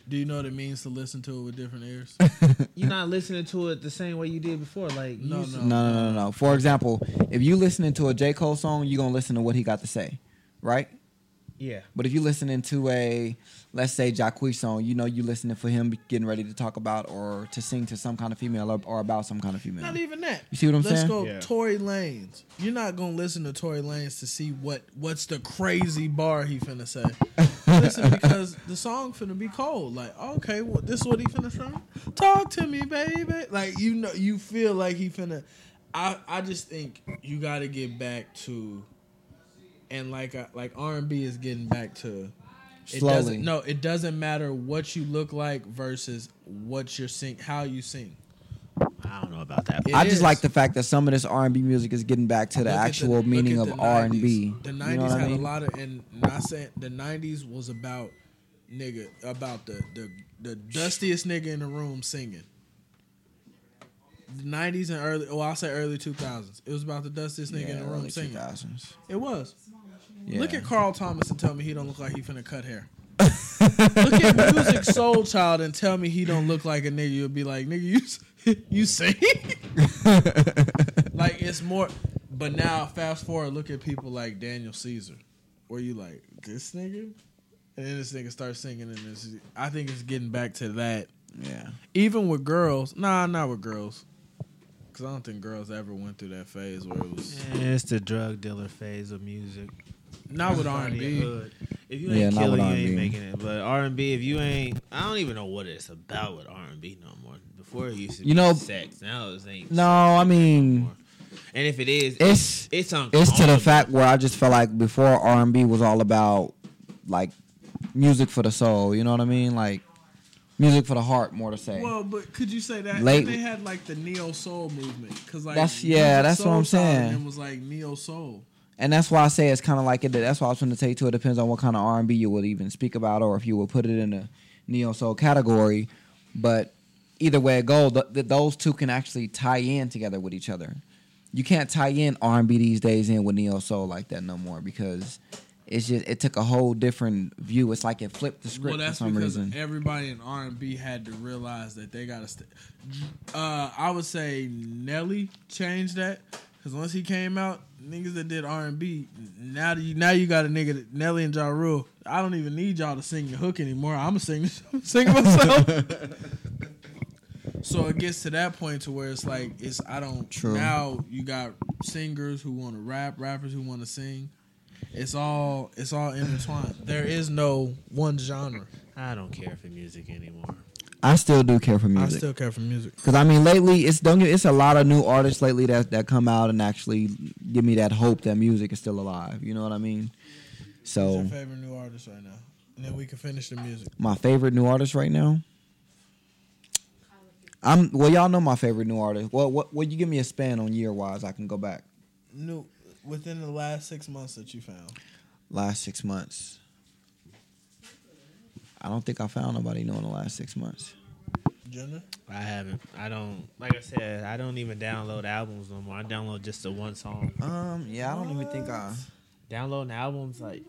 Do you know what it means to listen to it with different ears? you're not listening to it the same way you did before. Like No, no, no, no, no, no. For example, if you listening to a J Cole song, you're gonna listen to what he got to say, right? Yeah. But if you're listening to a, let's say, Jacquees song, you know you're listening for him getting ready to talk about or to sing to some kind of female or, or about some kind of female. Not even that. You see what I'm saying? Let's go Yeah. Tory Lanez. You're not gonna listen to Tory Lanez to see what what's the crazy bar he finna say. listen because the song finna be cold. Like okay, well, this is what he finna say. Talk to me, baby. Like you know, you feel like he finna. I I just think you got to get back to, and like uh, like R and B is getting back to. It Slowly. doesn't no, it doesn't matter what you look like versus what you're sing, how you sing. I don't know about that. It I just is. like the fact that some of this R and B music is getting back to the Look actual look meaning of R and B. The You nineties know what I had mean? a lot of, and not saying the nineties was about nigga about the the the dustiest nigga in the room singing. The nineties and early, well, I'll say early two thousands. It was about the dustiest nigga in the room early singing. 2000s. It was. Yeah. Look at Carl Thomas and tell me he don't look like he finna cut hair. look at Musiq Soulchild and tell me he don't look like a nigga. You'll be like, nigga, you you sing? like it's more. But now, fast forward, look at people like Daniel Caesar, where you like this nigga, and then this nigga starts singing, and this. I think it's getting back to that. yeah. Even with girls, nah, not with girls, because I don't think girls ever went through that phase where it was Eh, It's the drug dealer phase of music. Not with R Party and in B. If you ain't not killing, you ain't making it. But R and B, if you ain't, I don't even know what it's about with R and B no more. Before it used to You be know- sex. Now it ain't. No, I mean more. And if it is, it's it's it's to the fact where I just felt like before R and B was all about like music for the soul. You know what I mean? Like music for the heart, more to say. Well, but could you say that Late- they had like the neo soul movement? Because like That's- yeah, Music that's what I'm saying. And was like neo soul. And that's why I say it's kind of like it. That's why I was going to say too. It depends on what kind of R and B you would even speak about, or if you would put it in a neo soul category. But either way it goes, th- th- those two can actually tie in together with each other. You can't tie in R and B these days in with neo soul like that no more because it's just it took a whole different view. It's like it flipped the script Well, for that's some because reason. everybody in R and B had to realize that they got to. St- uh, I would say Nelly changed that because once he came out, niggas that did R and B now you now you got a nigga that, Nelly and Ja Rule. I don't even need y'all to sing the hook anymore. I'm gonna sing I'm singing myself. so it gets to that point to where it's like it's I don't True. now you got singers who want to rap, rappers who want to sing. It's all it's all intertwined. There is no one genre. I don't care for music anymore. I still do care for music. I still care for music. Cause I mean, lately it's don't it's a lot of new artists lately that that come out and actually give me that hope that music is still alive. You know what I mean? Who's So your favorite new artist right now? And then we can finish the music. my favorite new artist right now. I'm well, y'all know my favorite new artist. Well, what what you give me a span on year wise? I can go back New within the last six months that you found. last six months. I don't think I found nobody new in the last six months. Jenna? I haven't. I don't. Like I said, I don't even download albums no more. I download just the one song. Um, yeah, I don't even think I. Downloading albums like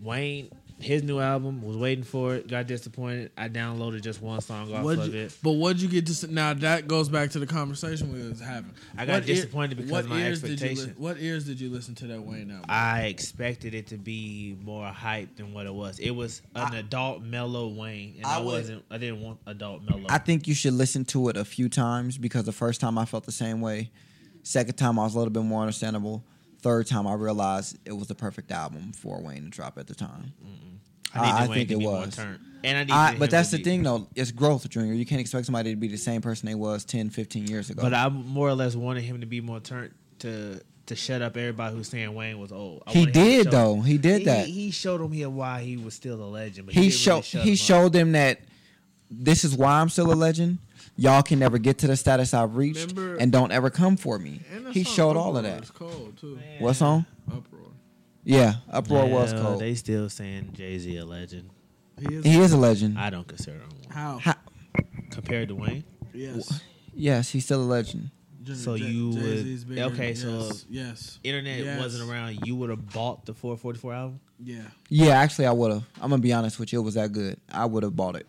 Wayne, his new album was waiting for it. Got disappointed. I downloaded just one song off What'd of you- it. But what'd you get to now? That goes back to the conversation we was having. I got What ear- disappointed because what of my ears did you li- expectation. what ears did you listen to that Wayne album? I expected it to be more hype than what it was. It was an adult mellow Wayne, and I I, wasn't. I didn't want adult mellow. I think you should listen to it a few times because the first time I felt the same way. Second time I was a little bit more understandable. Third time I realized it was the perfect album for Wayne to drop at the time. I need I- I Wayne think to it be was. turned. And I need. I, but that's the be- thing though, it's growth, Junior. You can't expect somebody to be the same person they was 10, 15 years ago. But I more or less wanted him to be more turned to to shut up everybody who's saying Wayne was old. I he wanted him to did show- though. He did that. He showed them here why he was still a legend. But he he, didn't really showed he him up. showed them that this is why I'm still a legend. Y'all can never get to the status I've reached, Remember- and don't ever come for me. He showed all of that. that. is cold too. What song? Uproar. Yeah, uproar was cold. They still saying Jay Z a legend. He is. he is a legend. I don't consider him one. how? Ha- compared to Wayne. yes. yes, he's still a legend. So J- you would- Jay-Z's bigger. okay, so- yes, yes, Internet Yes. wasn't around. You would have bought the 444 album. yeah. Yeah, actually, I would have. I'm gonna be honest with you. It was that good. I would have bought it.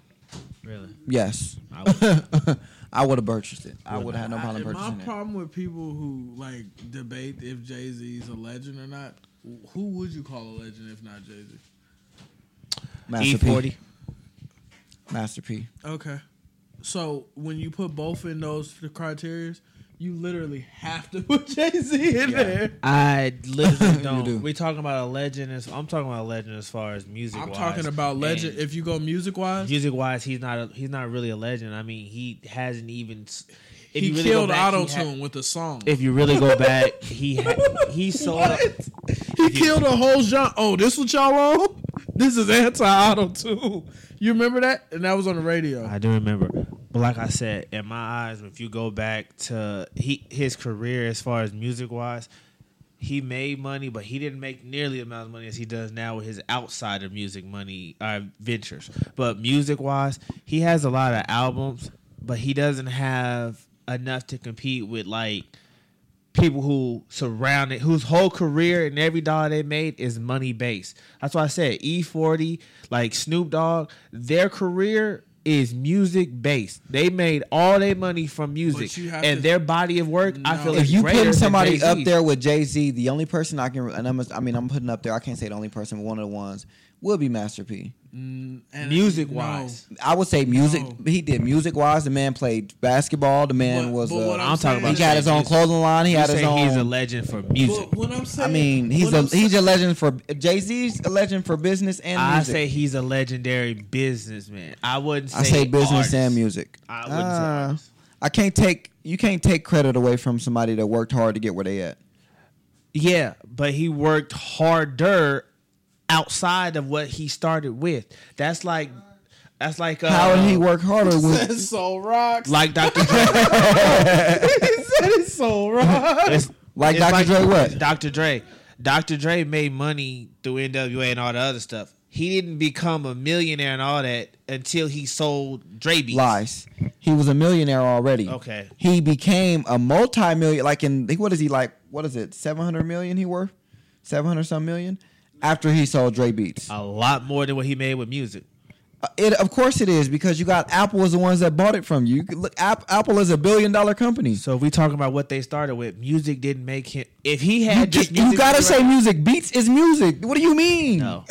Really? Yes, I would. Have purchased it. I Would would have had no I- problem my purchasing it. My problem with people who like debate if Jay Z is a legend or not. Who would you call a legend if not Jay Z? Master P. E40. Master P. Okay. So when you put both in those criteria, you literally have to put Jay Z in Yeah. there. I literally don't. do. We talking about a legend. As, I'm talking about a legend as far as music. I'm talking about legend. If you go music wise, music wise, he's not. A, he's not really a legend. I mean, he hasn't even. If he you really killed go back, he auto ha- tune with a song. If you really go back, he ha- he sold. What? he killed a whole genre. Oh, this what y'all on? This is anti auto tune. You remember that? And that was on the radio. I do remember, but like I said, in my eyes, if you go back to he his career as far as music wise, he made money, but he didn't make nearly amount of money as he does now with his outside of music money uh, ventures. But music wise, he has a lot of albums, but he doesn't have enough to compete with like people who surround it, whose whole career and every dollar they made is money based. That's why I said E40, like Snoop Dogg, their career is music based. They made all their money from music, and to- their body of work, I feel, If is you greater putting somebody up there with Jay Z, the only person I can, and I'm, I mean, I'm putting up there. I can't say the only person, but one of the ones will be Master P. Mm, and Music no. wise. I would say music. No. He did music wise. The man played basketball. The man But- was. but what uh, I'm I'm talking about he is- got his own clothing line. He had his own. he's a legend for music. But what I'm saying, I mean, he's what a I'm he's sa- a legend for Jay Z's a legend for business and I music. say he's a legendary businessman. I wouldn't say I say business artist. and music. I wouldn't Uh, artist. I can't take you can't take credit away from somebody that worked hard to get where they at. Yeah, but he worked harder outside of what he started with. That's like that's like uh, How did he work harder with? That's so rocks. Like Dr. Dre. he said it's so rocks. It's- Like it's Dr. Dre what? Dr. Dre. Dr. Dre made money through NWA and all the other stuff. He didn't become a millionaire and all that until he sold Dre beats. Lies. He was a millionaire already. Okay. He became a multi-million. Like in what is he like? What is it? Seven hundred million. He worth seven hundred some million after he sold Dre Beats. A lot more than what he made with music. It of course it is because you got Apple was the ones that bought it from you. You Look, App, Apple is a billion dollar company. So if we talking about what they started with, music didn't make him. If he You, had just ca- you gotta say write- music. Beats is music. What do you mean? no.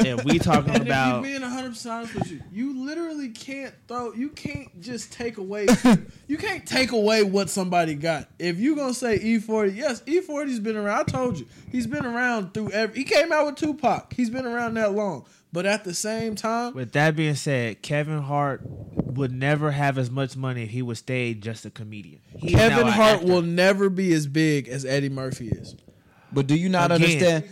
if we talking And about if you being 100 percent honest with you, you literally can't throw. You can't just take away. you can't take away what somebody got. If you gonna say E40, yes, E40's been around. I told you, he's been around through every. He came out with Tupac. He's been around that long. But at the same time, With that being said, Kevin Hart would never have as much money if he would stay just a comedian. He Kevin Hart will never be as big as Eddie Murphy is. But do you not Again. understand?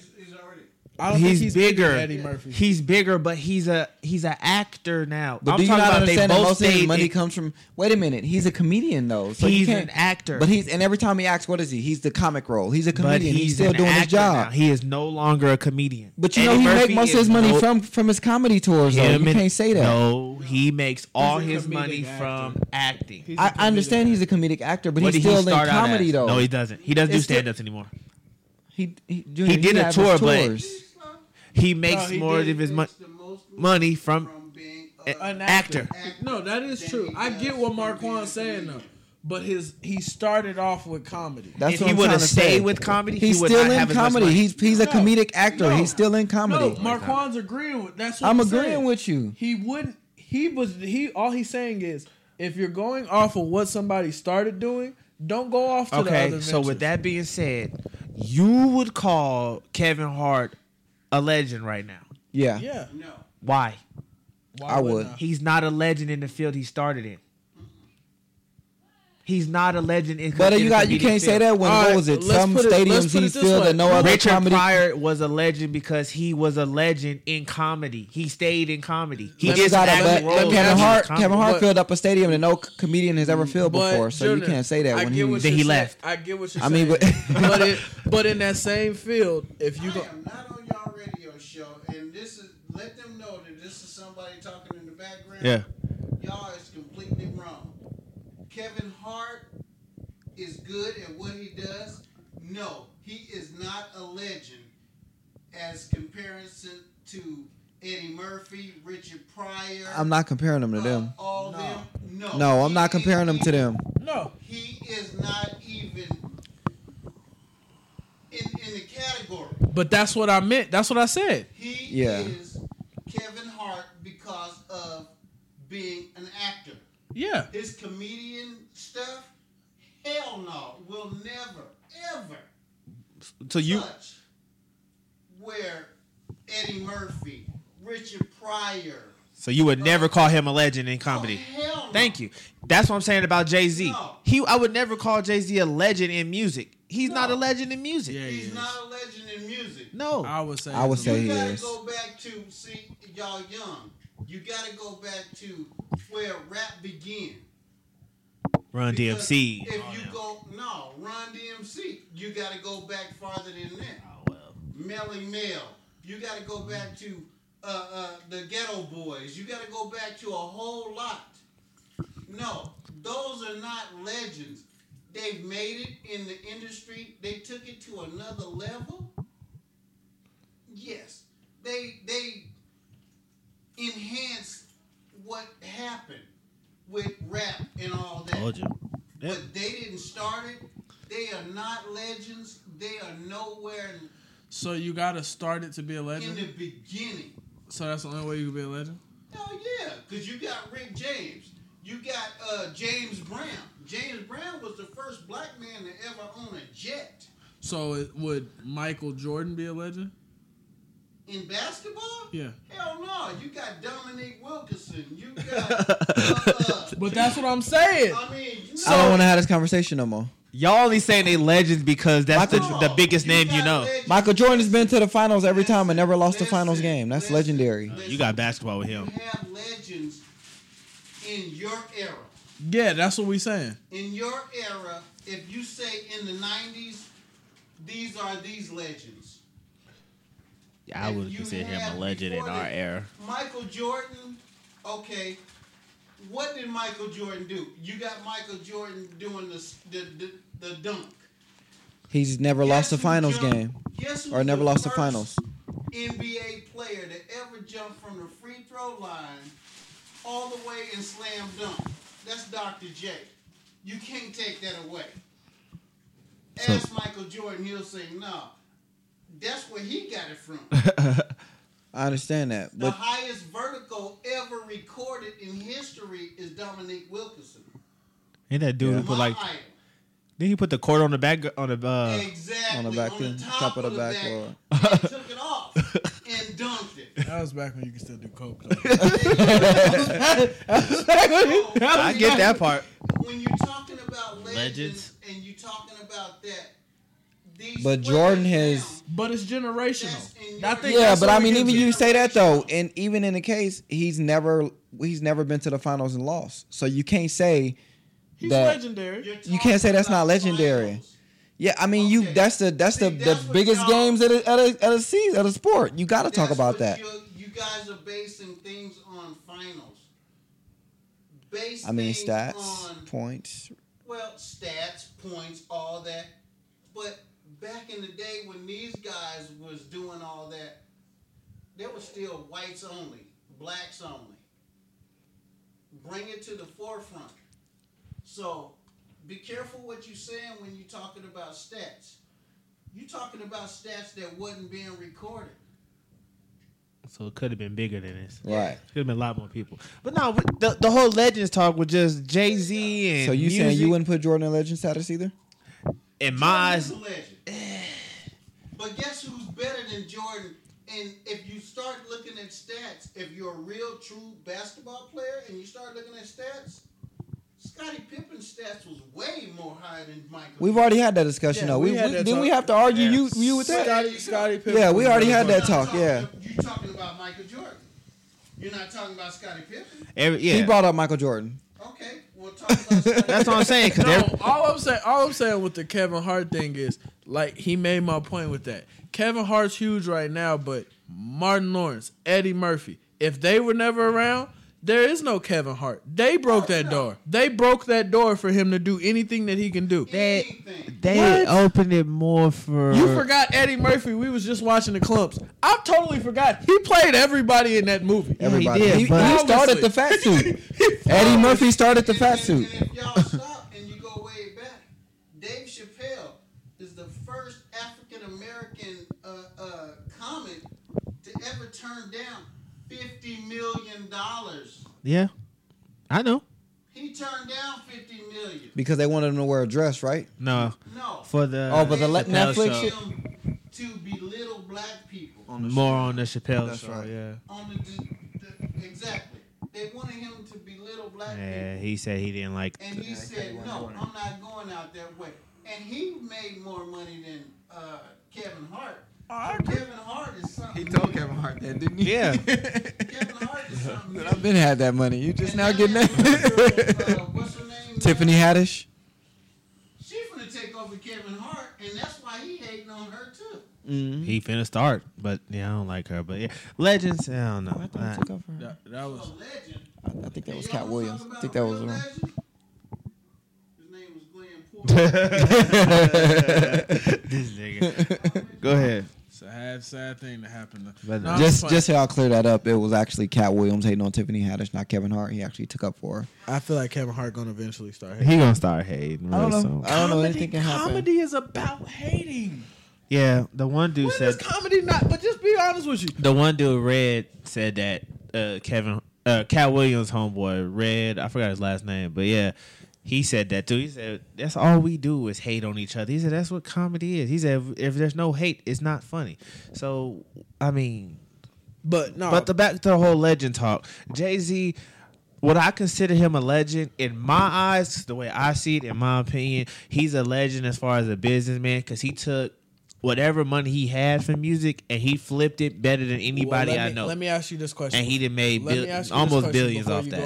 I don't think He's, he's bigger. Eddie Murphy. He's bigger, but he's a he's an actor now. But I'm do you talking not about they understand that both most of his money in- comes from? Wait a minute, he's a comedian though. So He's an actor. But he's and every time he acts, what is he? He's the comic role. He's a comedian. he's, He's, still doing his job. now. He is no longer a comedian. But you Eddie know he Murphy make most of his money no- from from his comedy tours. Though. You and- can't say that. No, he makes all his money actor. from acting. He's a I, I understand actor. he's a comedic actor, but What he's did he still in comedy though. No, he doesn't. He doesn't do It's stand ups anymore. he he, Junior, did a tour, but- tours. He makes he more did. of his mo- most money from from being a- a, An actor. No, that is true. I get what Marquand's saying though. But his he started off with comedy. That's if what he I'm would have to stayed say. with comedy, He's he would still not in have comedy. He's he's a No. comedic actor. No. He's still in comedy. No, Marquand's agreeing with that's what I'm I'm agreeing saying. with you. He wouldn't. He was. He all he's saying is, if you're going off of what somebody started doing, don't go off to the Okay, other. so with that being said, you would call Kevin Hart a legend right now. Yeah. yeah, no. Why? why I wouldn't would. He's not a legend in the field he started in. He's not a legend in. But you got you can't say that when All what right, was it? Some it- stadiums put it he's filled way. that no other Richard comedy. Pryor was a legend because he was a legend in comedy. He stayed in comedy. He Let did me- some Gotta- let but let roles. me Kevin Hart, Kevin Hart But- filled up a stadium that no comedian has ever filled But, before, so you can't say that I when he. what Then he left. I get what you're I mean, saying. but- but it, but in that same field, if you I go, am not on y'all radio show, and this is let them know that this is somebody talking in the background. Yeah. Y'all is completely wrong. Kevin Hart is good at what he does. No, he is not a legend as comparison to Eddie Murphy, Richard Pryor. I'm not comparing them to uh, them. all them. No, No, I'm he not comparing them ain't to them. no, he is not even in, in the category. but that's what I meant. That's what I said. He Yeah. is Kevin Hart because of being an actor. Yeah, His comedian stuff, hell no, will never, ever So you touch where Eddie Murphy, Richard Pryor. so you would never uh, call him a legend in oh, comedy. Oh, hell no. Thank you. That's what I'm saying about Jay Z. No. He I would never call Jay Z a legend in music. He's not a legend in music. Yeah, He's is. not a legend in music. No. I would say. I would he's a say you he gotta is. go back to see y'all young. You gotta go back to where rap began. Run Because DMC. If Oh, you yeah. go no, Run DMC, you got to go back farther than that. Oh, well. Melle Mel, you got to go back to uh, uh, the Geto Boys. You got to go back to a whole lot. No, those are not legends. They've made it in the industry. They took it to another level. Yes, they they enhanced what happened with rap and all that. Told you. Yep. But they didn't start it. They are not legends. They are nowhere So you got to start it to be a legend in the beginning. So that's the only way you can be a legend. Hell yeah, because you got Rick James. You got uh, James Brown. James Brown was the first black man to ever own a jet. So it, would Michael Jordan be a legend? In basketball? Yeah. Hell no. You got Dominique Wilkinson. You got. uh, But that's what I'm saying. I mean, you know. I don't want to have this conversation no more. Y'all only saying they legends because that's the, Michael- the biggest name you know. legends. Michael Jordan has been to the finals every time and never lost a Listen, finals game. That's listen, legendary. listen. You got basketball with him. You have legends in your era. Yeah, that's what we saying. In your era, if you say in the 90s, these are these legends. Yeah, I would consider him a legend in our era. Michael Jordan, okay. What did Michael Jordan do? You got Michael Jordan doing the the, the, the dunk. He's never lost a finals jumped- game guess who's or never lost a finals. NBA player to ever jump from the free throw line all the way and slam dunk. That's Dr. J. You can't take that away. Ask Michael Jordan, he'll say, no. That's where he got it from. I understand that, The but highest vertical ever recorded in history is Dominique Wilkinson. Ain't that dude who put like? idol. Did he put the cord on the back on the? Uh, exactly. on the back on the top, top of the the back back, wall. and took it off and dunked it. That was back when you could still do coke. I get that part. When you're talking about legends, Legends. and you're talking about that, these But players Jordan now, has- but it's generational. I think yeah, but I mean, even you say that though, and even in the case, he's never he's never been to the finals and lost. So you can't say He's that. legendary. you're can't say that's not legendary. finals. Yeah, I mean, you that's the that's See, the that's the biggest games at a, at a at a season at a sport. You got to talk about that. you're- guys are basing things on finals. Base I mean, stats, on points. well, stats, points, all that. But back in the day when these guys was doing all that, there was still whites only, blacks only. Bring it to the forefront. So be careful what you're saying when you're talking about stats. You're talking about stats that wasn't being recorded. So it could have been bigger than this. Right. Could have been a lot more people. But no, the, the whole legends talk was just Jay Z and So you saying you wouldn't put Jordan in legend status either? In my eyes. A legend. But guess who's better than Jordan? And if you start looking at stats, if you're a real true basketball player and you start looking at stats, Scottie Pippen's stats was way more higher than Michael. We've already had that discussion Yeah, though. we We, had we didn't we have to argue Yeah. you you with that? Scotty, Scotty Pippen. Yeah, we already had that not talk. Yeah. You're talking about Michael Jordan. You're not talking about Scottie Pippen. Every, yeah, He brought up Michael Jordan. Okay, we'll talk about Scottie that's what I'm saying. No, all I'm saying, all I'm saying with the Kevin Hart thing is, like, he made my point with that. Kevin Hart's huge right now, but Martin Lawrence, Eddie Murphy, if they were never around, there is no Kevin Hart. They broke that door. They broke that door for him to do anything that he can do. They- they What? opened it more for You forgot Eddie Murphy. We was just watching the Klumps. I totally forgot. He played everybody in that movie. Yeah, he Everybody. did, he, but- he started the fat suit. Eddie Murphy started the fat suit. And if y'all stop and you go way back, Dave Chappelle is the first African American uh, uh, comic to ever turn down fifty million dollars. Yeah, I know. He turned down fifty million. Because they wanted him to wear a dress, right? No, No. for the Oh, but the They le- Netflix show. shit- him to belittle black people more on the Chappelle That's show. right. Yeah, on the, the exactly. They wanted him to belittle black people. yeah. people. He said he didn't like. And he said, "No, I'm not going out that way." And he made more money than uh, Kevin Hart. So Kevin Hart is something. He told Kevin Hart that, didn't he? Yeah. Kevin Hart is something. I've been had that money. You just And now that getting girl, that. uh, what's her name? Tiffany Haddish. She finna take over Kevin Hart, and that's why he hating on her too. Mm-hmm. He finna start, but yeah, I don't like her. But yeah, legends. I don't know. I thought Uh, took over her. That, that A was legend. I, I think that was And Katt Williams. I think that was real her. legends? His name was Glenn Porter. this nigga. Go ahead. It's a sad, sad thing that happened. But No, Just, fine. just so I'll clear that up, it was actually Katt Williams hating on Tiffany Haddish, not Kevin Hart. He actually took up for her. I feel like Kevin Hart gonna eventually start. hating. He gonna start hating. I don't know. soon. I don't know. Anything can happen. Comedy is about hating. Yeah, the one dude When said is comedy not? But just be honest with you. the one dude Red said that uh, Kevin uh, Cat Williams homeboy Red I forgot his last name, but yeah. He said that too. He said that's all we do is hate on each other. He said that's what comedy is. He said if, if there's no hate, it's not funny. So I mean, But no. But the back to the whole legend talk. Jay Z, would I consider him a legend in my eyes? The way I see it, in my opinion, he's a legend as far as a businessman because he took whatever money he had for music and he flipped it better than Well, anybody I me- know. Let me ask you this question. and he done made Let bil- me ask you this almost billions off that.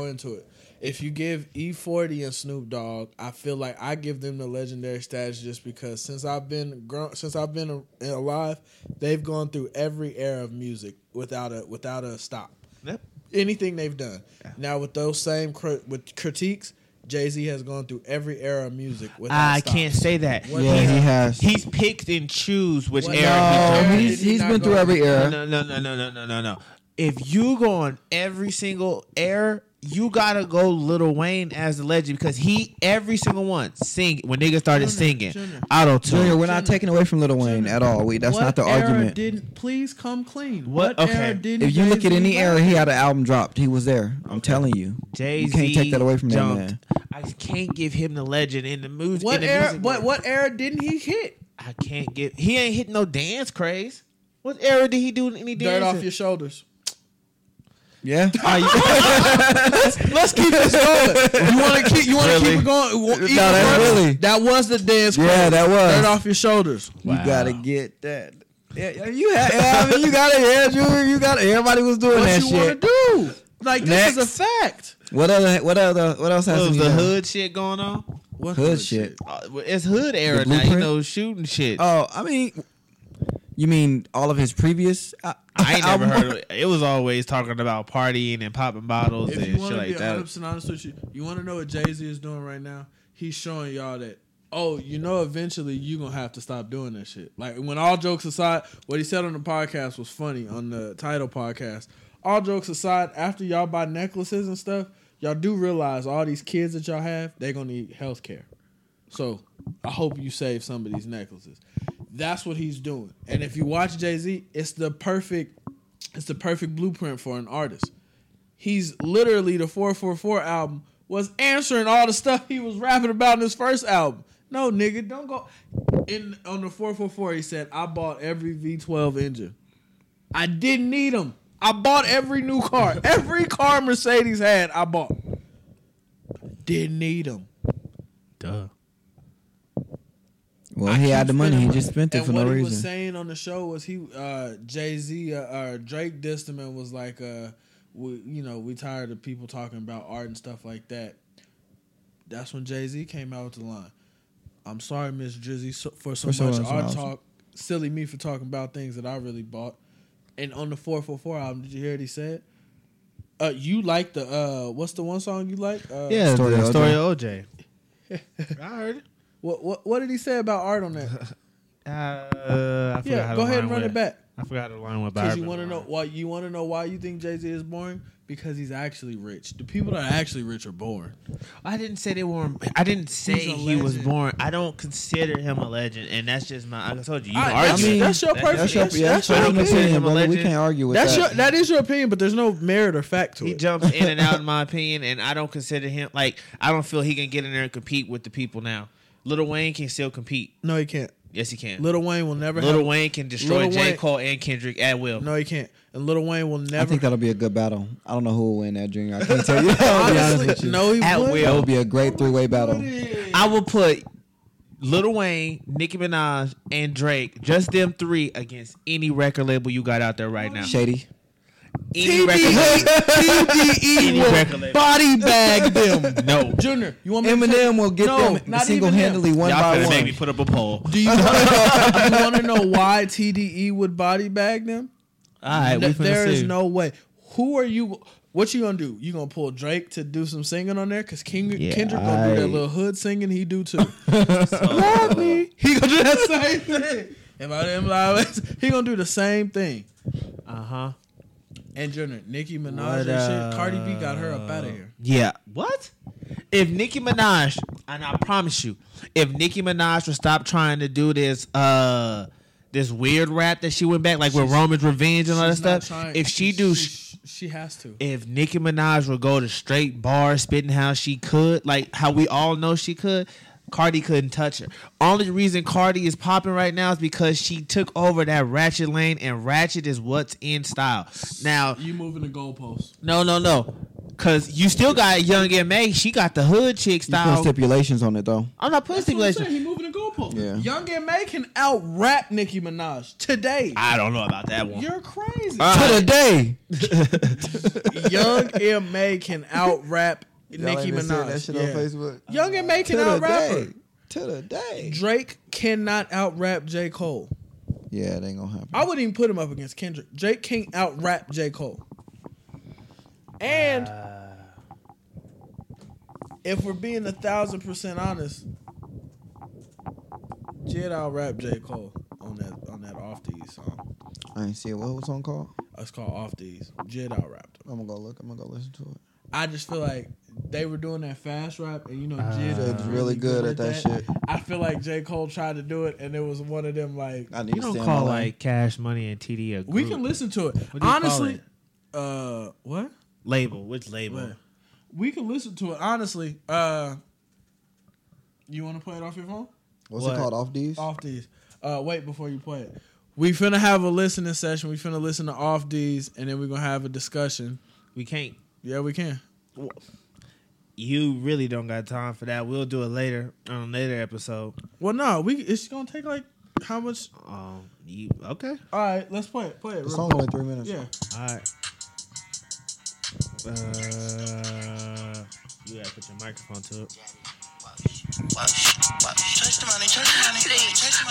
Go into it. If you give E40 and Snoop Dogg, I feel like I give them the legendary status just because since I've been grown, since I've been alive, they've gone through every era of music without a without a stop. Yep. Anything they've done. Now with those same cri- with critiques, Jay Z has gone through every era of music. I can't say that. What Yeah, era? he has. He's picked and choose which What era era? he no, he's, he he's not been through every era. No, no, no, no, no, no, no, no. If you go on every single air, you gotta go Little Wayne as the legend because he every single one sing when niggas started Junior, singing Junior. auto Junior, tune. we're not taking away from Little Wayne at all. We that's not the argument. Didn't please come clean. What- What, okay. era didn't If you look at any era, he had an album dropped. He was there. I'm telling you. Jay You can't take that away from that man. I can't give him the legend in the music. What in the era? music What world. what era didn't he hit? I can't give. He ain't hit no dance craze. What era did he do any Dirt dance? off your shoulders. Yeah. Let's keep this going. You want to keep? You want to Really? keep it going? No, No, that's really- That was the dance. Yeah, craze. that was. Dirt off your shoulders. You gotta get that. Yeah, yeah, you have. Yeah, I mean, you got it. Yeah, Junior, you got it. Everybody was doing What that shit. What you want to do? Like this is a fact. What other? What other? What else has was be the done? hood shit going on? What Hood shit. Uh, it's hood era now. You know, shooting shit. Oh, I mean, you mean all of his previous? Uh, I ain't never heard. Of it. it was always talking about partying and popping bottles If and you shit like be that. 100 honest with you, you want to know what Jay Z is doing right now? He's showing y'all that. Oh, you know, eventually you gonna have to stop doing that shit. Like when all jokes aside, what he said on the podcast was funny on the Tidal podcast. All jokes aside, after y'all buy necklaces and stuff, y'all do realize all these kids that y'all have, they're gonna need health care. So I hope you save some of these necklaces. That's what he's doing. And if you watch Jay Z, it's the perfect, it's the perfect blueprint for an artist. He's literally the 444 album was answering all the stuff he was rapping about in his first album. No, nigga, don't go. In on the 444, he said, "I bought every V12 engine. I didn't need them. I bought every new car. Every car Mercedes had, I bought. Didn't need them. Duh. Well, he had the money. He just spent it and for what no he was reason. saying on the show was he uh, Jay Z uh, uh, Drake dissed him and was like, uh, we, you know, we tired of people talking about art and stuff like that. That's when Jay Z came out with the line. I'm sorry, Miss Drizzy, so, for so For so much much art awesome. talk. Silly me for talking about things that I really bought. And on the 444 album, did you hear what he said? Uh, you like the uh, what's the one song you like? Uh, Yeah, Story the of story of OJ. I heard it. What what what did he say about art on that? Uh, I forgot yeah, go ahead and run went. it back. I forgot the line went Because you want to know why you want to know why you think Jay Z is boring? Because he's actually rich. The people that are actually rich are boring. I didn't say they were. I didn't say he was legend. born. I don't consider him a legend, and that's just my. I told you, you I- can that's- mean, that's your That's- That's your, That's, yeah, that's that's your your I don't consider opinion, him a brother. We can't argue with That's that. your that is your opinion, but there's no merit or fact to He it. He jumps in and out, in my opinion, and I don't consider him like I don't feel he can get in there and compete with the people now. Little Wayne can still compete. No, he can't. Yes, he can. Little Wayne will never. Little have, Wayne can destroy Lil J. Wayne- Cole and Kendrick at will. No, he can't. And Lil Wayne will never. I think that'll be a good battle. I don't know who will win that, Junior. I can't tell you. I'll be honestly, with you. no, he At would. will. That would be a great three-way battle. I will put Little Wayne, Nicki Minaj, and Drake, just them three against any record label you got out there right now. Shady. TDE will body bag them. No. Junior, you want me to Eminem will get No, them single-handedly him. one Y'all by one. make me put up a poll. Do you want to know why TDE would body bag them? All right, Th- there is no way. Who are you? What you gonna do? You gonna pull Drake to do some singing on there? Cause King, Yeah, Kendrick gonna do that little hood singing. He do too. Love me. He gonna do that same thing. Am I them? He gonna do the same thing. Uh huh. And Junior, Nicki Minaj What, and shit. Cardi B got her up out of uh, here. Yeah. What? If Nicki Minaj, and I promise you, if Nicki Minaj would stop trying to do this, uh, this weird rap that she went back like with Roman's Revenge and all that stuff. trying- if she do, she, she has to. if Nicki Minaj would go to straight bars, spitting how she could, like how we all know she could, Cardi couldn't touch her. Only reason Cardi is popping right now is because she took over that ratchet lane, and ratchet is what's in style. Now, You moving the goalposts. no, no, no, because you still got Young M.A. She got the hood chick You put style. stipulations on it though. I'm not putting That's what I'm stipulations. He moving the goalposts. Yeah. Young M.A can out rap Nicki Minaj today. I don't know about that one. You're crazy. Uh, To the day. Young M.A can out rap Nicki Minaj. That shit Yeah. on Facebook. Young M.A To can out rap her. day. To the day. Drake cannot out rap J. Cole. Yeah, it ain't gonna happen. I wouldn't even put him up against Kendrick. Drake can't out rap J. Cole. And if we're being a thousand percent honest, Jid out rap J. Cole on that on that Off Deez song. I ain't see it. What was the song called? It's called Off Deez. Jid out rapped. Him. I'm gonna go look. I'm gonna go listen to it. I just feel like they were doing that fast rap, and you know, Uh, Jid Jid's is really good at that shit. I feel like J. Cole tried to do it, and it was one of them like I need You don't call on my lane. like Cash Money and TD a group. we can listen to it. What do you call Honestly, it? uh, what? label. Which label? What? We can listen to it. Honestly, uh, you want to play it off your phone? What's What? it called? Off Deez? Off Deez. Uh, wait before you play it. We finna have a listening session. We finna listen to Off Deez, and then we're gonna have a discussion. We can't. Yeah, we can. You really don't got time for that. We'll do it later on a later episode. Well, no, we. It's gonna take like how much? Um, you okay? All right, let's play it. Play it. The real song only three minutes. Yeah. All right. Uh, you gotta put your microphone to it. Please,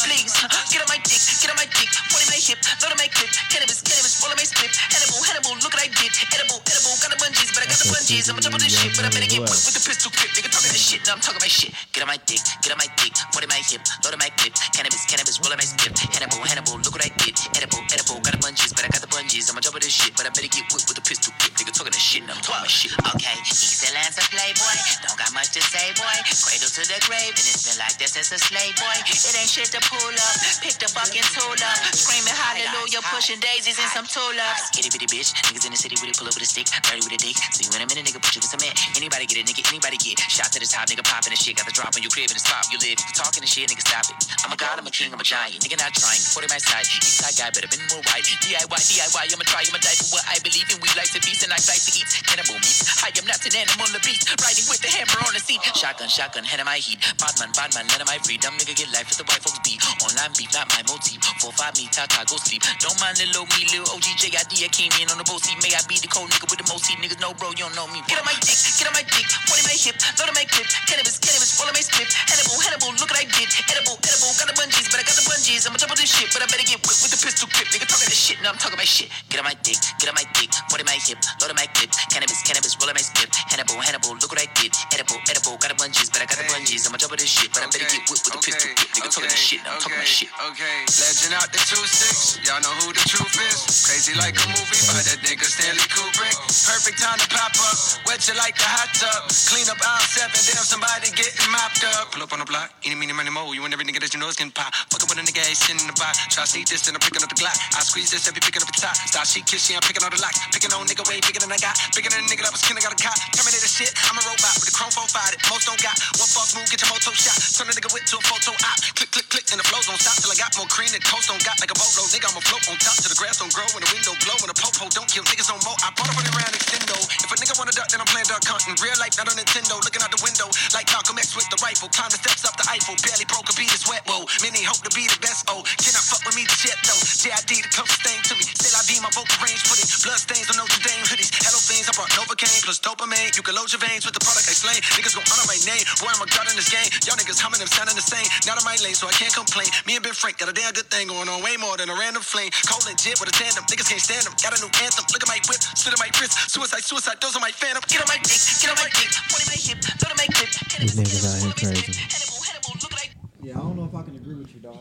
please. Get on my dick, get on my dick. In my hip, load my clip. Cannabis, cannabis, roll my split. Hannibal, Hannibal, look what I did. Edible, edible, got the bungees, but I got the bungees. I'm on top of this shit, but I better get whipped with the pistol grip. Nigga talking this shit, now I'm talking my shit. Get on my dick, get on my dick. It in my hip, load of my clip. Cannabis, cannabis, roll of my split. Hannibal, Hannibal, look what I did. Edible, edible, got the bungees, but I got the bungees. I'm on top of this shit, but I better get whipped with the pistol grip. Nigga talking this shit, now I'm talking my shit. Okay, excellence a playboy. Don't got much to say, boy. Cradle to the grave, and it's been like this since a slave boy. It ain't shit to pull up. Pick the fucking tool up. Screaming hallelujah, pushing daisies and some tulips. Itty bitty bitch. Niggas in the city with a pull up with a stick. Dirty with a dick. See you in a minute, nigga, put you in cement. Anybody get it, nigga, anybody get. Shot to the top, nigga, popping the shit. Got the drop on your crib in the spot you live. You talking the shit, nigga, stop it. I'm a god, I'm a king, I'm a giant. Nigga, not trying. Put it my side. East side guy, better been more right. DIY, DIY, I'ma try, I'ma die for what I believe in. We like to feast and I like to eat. Cannibal meat. I am not an animal, the beast. Riding with the hammer on the seat. Shotgun, shotgun, head of my heat. Badman, badman, let of my freedom. Nigga get life with the white folks beat. Online beef, not my motif. Four, five, me, tata, go sleep. Don't mind little me, little OG, JID. I came in on the boat seat. May I be the cold nigga with the most heat. Niggas know, bro, you don't know me. Get on my dick, get on my dick. Put in my hip, load of my clip. Cannabis, cannabis, roll of my split. Hannibal, Hannibal, look what I did. Edible, edible, got the bungees, but I got the bungees. I'm on top of this shit, but I better get whipped with the pistol grip. Nigga talking this shit, now I'm talking my shit. Get on my dick, get on my dick. Put in my hip, load of my clip. Cannabis, cannabis, roll of my split. Hannibal, Hannibal, look what I did. Edible, edible, got the bungees, but I got the bungees. I'm on top of this shit, but I better get whipped with the pistol grip. Nigga talking this shit, now I'm talking my shit. Okay, legend out the two six. Y'all know who the truth is. Crazy like a movie by that nigga Stanley Kubrick. Perfect time to pop up. Wet you like the hot tub. Clean up aisle seven. Damn, somebody getting mopped up. Pull up on the block. Any, meeny, money, mo. You and every nigga that you know is getting pop. Fucking with a nigga, ain't sitting in the box. Try to sneak this, then I'm picking up the Glock. I squeeze this and be picking up the top. Style she kiss, she, I'm picking all the lock. Picking on nigga way bigger than I got. Bigger than a nigga that was kin, I got a cop. Terminator shit, I'm a robot with a chrome 4 5 that most don't got. One false move, get your moto shot. Turn a nigga whip to a photo op. Click, click, click, and the flows don't stop till I got more cream than toast don't got like a boatload. Nigga, I'ma float on top till the grass don't grow and the window blow and the popo don't kill niggas on mo. I bought up on the round extendo. If a nigga wanna duck, then I'm playing duck hunting. Real life, not on Nintendo. Looking out the window like Malcolm X with the rifle. Climb the steps up the Eiffel. Barely broke a beat is wet. Whoa, many hope to be the best. Oh, cannot fuck with me the jet though. JID the closest thing to me. Still I be my vocal range. Put it blood stains on Notre Dame hoodies. Hello things I brought Novocaine plus dopamine. You can load your veins with the product I slay. Niggas gon' honor my name. Boy, I'm a god in this game. Y'all niggas humming them sounding the same. Not on my lane, so I can't complain. Me and Ben Frank got a damn good thing going on. Way more than a random flame. Cold and jet with a tandem. Niggas can't stand them. Got a new anthem. Look at my whip. Stood at my wrist. Suicide, suicide. Those are my phantom. Get on my dick, get on my dick. Put in my hip, load of my clip. Cannabis, niggas out here roll of my split. crazy. Hannibal, Hannibal, look what I Yeah, I don't know if I can agree with you, dog.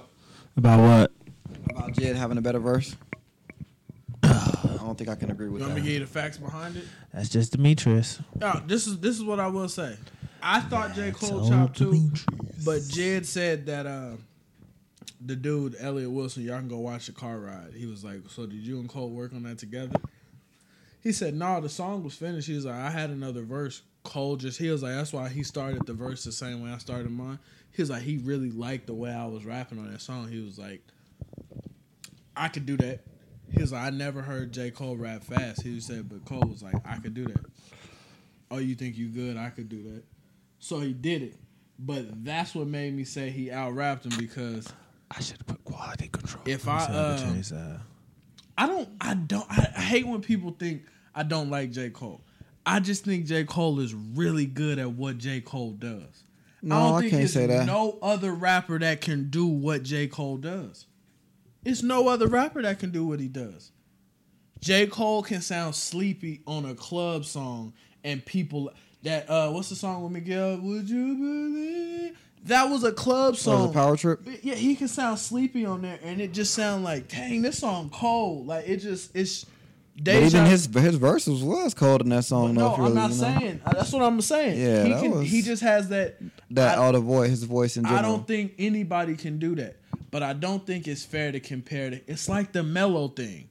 About what? About Jid having a better verse. I don't think I can agree with You want me to give you the facts behind it? That's just Demetrius. Oh, this is this is what I will say. I thought J. Cole chopped too, but Jid said that uh, the dude Elliott Wilson, y'all can go watch the car ride. He was like, "So did you and Cole work on that together?" He said, "No, the song was finished." He was like, "I had another verse." Cole just he was like, "That's why he started the verse the same way I started mine." He was like, he really liked the way I was rapping on that song. He was like, "I could do that." He was like, "I never heard J Cole rap fast." He said, but Cole was like, "I could do that." Oh, you think you good? I could do that. So he did it. But that's what made me say he out rapped him because I should have put quality control. If I'm I, sorry, uh. I don't I don't I, I hate when people think I don't like J. Cole. I just think J. Cole is really good at what J. Cole does. No, don't I think can't say that. No other rapper that can do what J. Cole does. It's no other rapper that can do what he does. J. Cole can sound sleepy on a club song and people that uh what's the song with Miguel? Would you believe? That was a club song. was a power trip. But yeah, he can sound sleepy on there, and it just sound like, dang, this song cold. Like it just it's. Deja- even his his verses was cold in that song. no, though, I'm not you know? saying. uh, That's what I'm saying. Yeah, he can. was- he just has that. that I- the voice, his voice in general. I don't think anybody can do that, but I don't think it's fair to compare it. It's like the Mellow thing.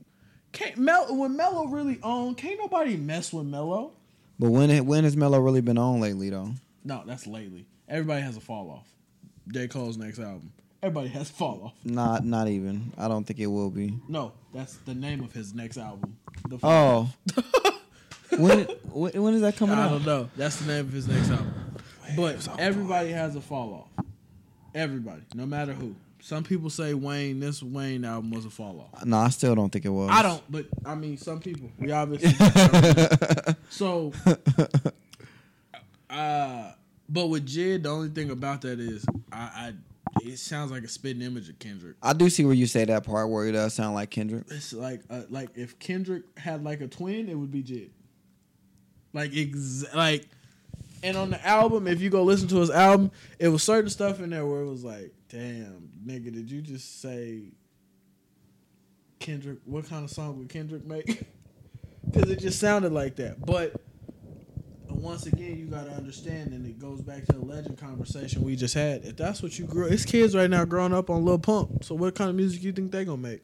Can't Mel when Mellow really on? Can't nobody mess with Mellow. But when when has Mello really been on lately though? No, that's lately. Everybody has a fall off. J Cole's next album. Everybody has a fall off. Not not even. I don't think it will be. No, that's the name of his next album. The oh. Fall Oh. when, when when is that coming I out? I don't know. That's the name of his next album. But everybody has a fall off. Everybody, no matter who. Some people say Wayne, this Wayne album was a fall off. No, I still don't think it was. I don't, but I mean, some people. We obviously. so, uh, but with Jid, the only thing about that is, I, I it sounds like a spitting image of Kendrick. I do see where you say that part where it does sound like Kendrick. It's like, uh, like if Kendrick had like a twin, it would be Jid. Like, ex- like, and on the album, if you go listen to his album, it was certain stuff in there where it was like, damn, nigga, did you just say Kendrick? What kind of song would Kendrick make? Because it just sounded like that. But uh, once again, you got to understand, and it goes back to the legend conversation we just had. If that's what you grew, it's kids right now growing up on Lil Pump. So what kind of music you think they gonna make?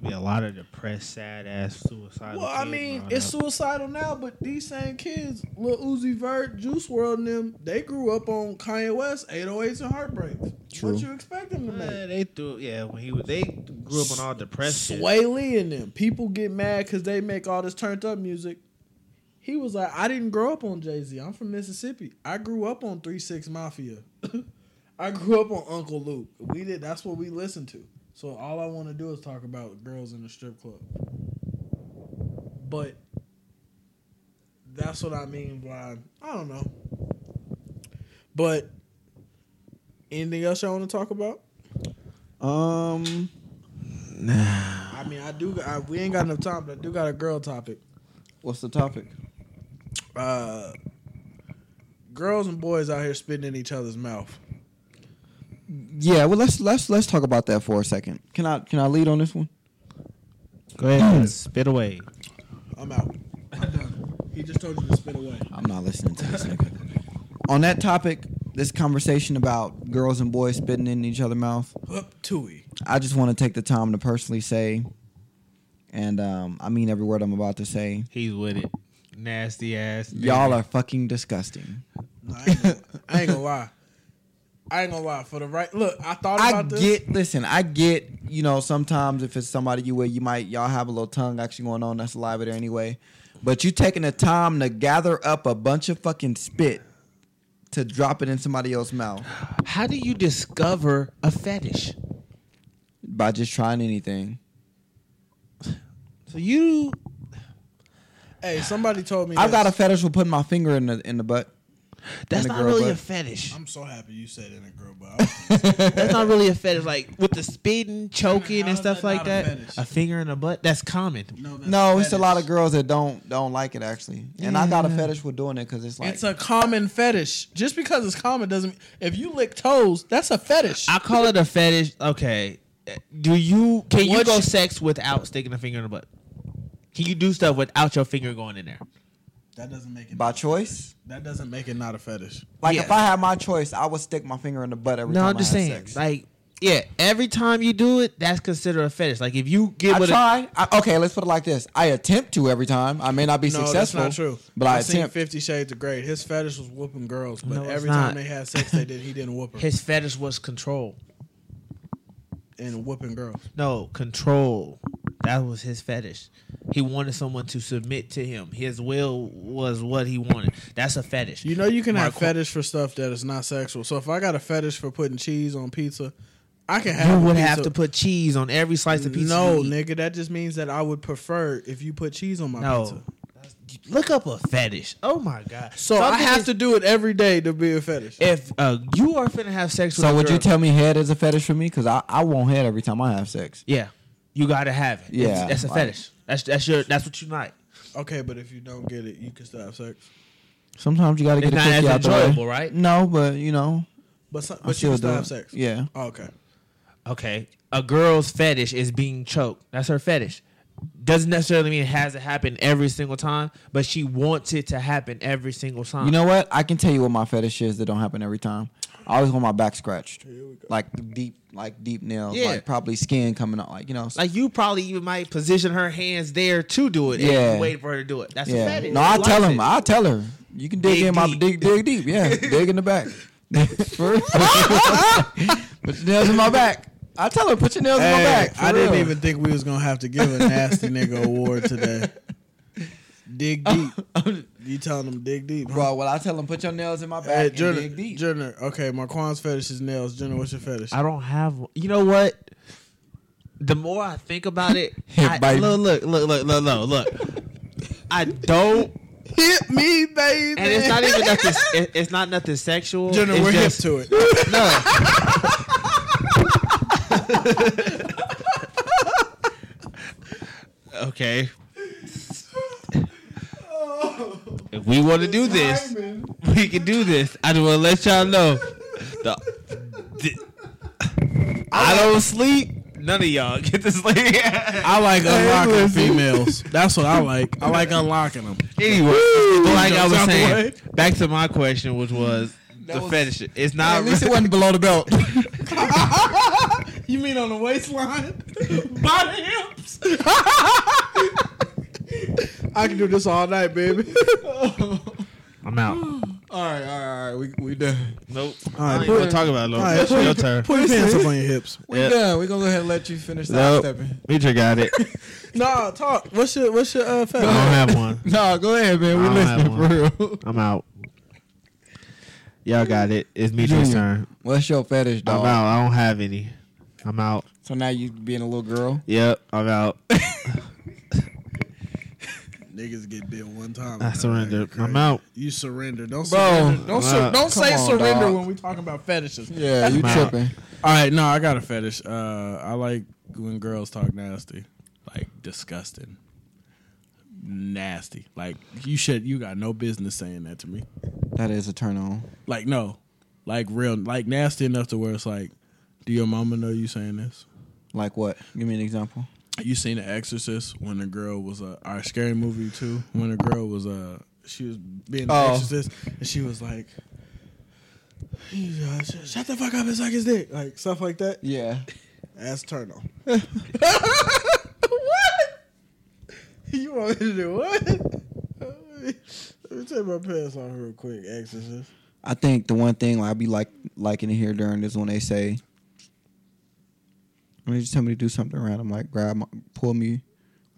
There'll be a lot of depressed, sad ass, suicidal. Well, I mean, it's up. suicidal now, but these same kids, Lil Uzi Vert, Juice WRLD, and them, they grew up on Kanye West, 808s and Heartbreaks. True. What you expect them to make? Yeah, they threw. Yeah, when he was, they grew up on all depressed. shit. Swae Lee and them. People get mad because they make all this turned up music. He was like, I didn't grow up on Jay Z. I'm from Mississippi. I grew up on Three Six Mafia. I grew up on Uncle Luke. We did. That's what we listened to. So all I want to do is talk about girls in the strip club. But that's what I mean by I don't know. But anything else y'all want to talk about? Um, nah. I mean, I do. I, we ain't got enough time, but I do got a girl topic. what's the topic? Uh, girls and boys out here spitting in each other's mouth. Yeah, well let's let's let's talk about that for a second. Can I can I lead on this one? Go ahead, spit away. I'm out. I'm done. He just told you to spit away. I'm not listening to this nigga. on that topic, this conversation about girls and boys spitting in each other's mouth. Up Tui. I just want to take the time to personally say, and um, I mean every word I'm about to say. He's with it. Nasty ass. Y'all are fucking disgusting. No, I, ain't gonna, I ain't gonna lie. I ain't gonna lie. For the right look, I thought I about this. get, listen, I get, you know, sometimes if it's somebody you with, you might, y'all have a little tongue action going on. That's live there anyway. But you taking the time to gather up a bunch of fucking spit to drop it in somebody else's mouth How do you discover a fetish? by just trying anything. So you Hey, somebody told me. I've got a fetish for putting my finger in the in the butt. That's not girl really a fetish. I'm so happy you said in a girl, but That's not really a fetish. Like with the spitting, choking, and stuff that like not a that. A finger in the butt. That's common. no, that's No, it's a lot of girls that don't don't like it actually, and I got a fetish with doing it because it's like It's a common fetish. Just because it's common doesn't. If you lick toes, that's a fetish. I call it a fetish. Okay. Do you can you go you- sex without sticking a finger in the butt? Can you do stuff without your finger going in there? That doesn't make it by choice. That doesn't make it not a fetish. Like Yeah. if I had my choice, I would stick my finger in the butt every No, time I'm just I saying. sex. Like Yeah, every time you do it, that's considered a fetish. Like if you get I with a, try. I, okay, let's put it like this. I attempt to every time. I may not be No, successful. that's not true. But I I seen attempt. Fifty Shades of Grey. His fetish was whooping girls, but No, every not. time they had sex, they did. He didn't whoop her his fetish was control. and whooping girls. No, control. That was his fetish. He wanted someone to submit to him. His will was what he wanted. That's a fetish. You know, you can have Mark- fetish for stuff that is not sexual. So if I got a fetish for putting cheese on pizza, I can have. You would pizza- have to put cheese on every slice of pizza. No, nigga, that just means that I would prefer if you put cheese on my No. pizza. Look up a fetish. Oh my god. So I have is- to do it every day to be a fetish. If uh, you are finna have sex with So a would you tell me head is a fetish for me? Because I, I want head every time I have sex. Yeah, you gotta have it. Yeah, It's- that's a like- fetish. That's that's your that's what you like. Okay, but if you don't get it, you can still have sex. Sometimes you got to It's get a not cookie as out the way. enjoyable, right? No, but you know, But some, but you still can still have sex. Yeah. Oh, okay. Okay, a girl's fetish is being choked. That's her fetish. Doesn't necessarily mean it has to happen every single time, but she wants it to happen every single time. You know what? I can tell you what my fetish is that don't happen every time. I always want my back scratched, like deep, like deep nails, Yeah. like probably skin coming out, like you know. like you probably even might position her hands there to do it. Yeah. and you wait for her to do it. That's a fetish. No, I She tell likes him. it. I tell her. You can dig, Dig in my deep. dig, dig deep. Yeah, dig in the back. For real. put your nails in my back. I tell her put your nails in my back. for I didn't even think we was gonna have to give a nasty nigga award today. Dig deep. you telling them dig deep, huh? Bro, well, I tell them put your nails in my Hey, back and Jenner, dig deep. Jenner. Okay, Marquand's fetish is nails. Jenner, what's your fetish? I don't have. one. You know what? The more I think about it, Hip I, bite. look, look, look, look, look, look, look. I don't, Hit me, baby. and it's not even nothing. it- It's not nothing sexual. Jenner, it's we're just, hip to it. No. Okay. If we want to do this, we can do this. I just want to let y'all know. The, the- I don't sleep. None of y'all get to sleep. I like unlocking females. That's what I like. I like unlocking them. Anyway, like I was saying, back to my question, which was the was- fetish. It's not. At least it wasn't below the belt. You mean on the waistline? By the hips. I can do this all night, baby. I'm out. all right, all right, all right. We we done. Nope. All I right, don't even put- want to talk about it. All Lo. right, It's your turn. Put your pants up on your hips. We Yep. done. We gonna go ahead and let you finish Nope. sidestepping. Mitra got it. Nah, talk. What's your what's your uh, I don't fetish? have one. No, go ahead, man. We I don't have listening for real. I'm out. Y'all got it. It's Mitra's Junior. turn. What's your fetish, I'm dog? out. I don't have any. I'm out. So now you being a little girl. Yep. I'm out. Niggas get bit one time. I surrender. Crazy. I'm out. You surrender. Don't Bro. surrender. Don't, sur- don't say come on, surrender dog. when we talking about fetishes. Yeah, you I'm tripping. All right, no, I got a fetish. Uh, I like when girls talk nasty, like disgusting, nasty. Like you should, you got no business saying that to me. That is a turn on. Like no, like real, like nasty enough to where it's like, do your mama know you saying this? Like what? Give me an example. You seen The Exorcist when the girl was a our scary movie too? When the girl was a she was being the Oh. Exorcist and she was like, "Shut the fuck up and suck his dick," like stuff like that. Yeah. Ass turn on. what? You want me to do what? Let me take my pants off real quick, Exorcist. I think the one thing I be like liking to hear during this when they say, when they just tell me to do something random, like grab, my, pull me,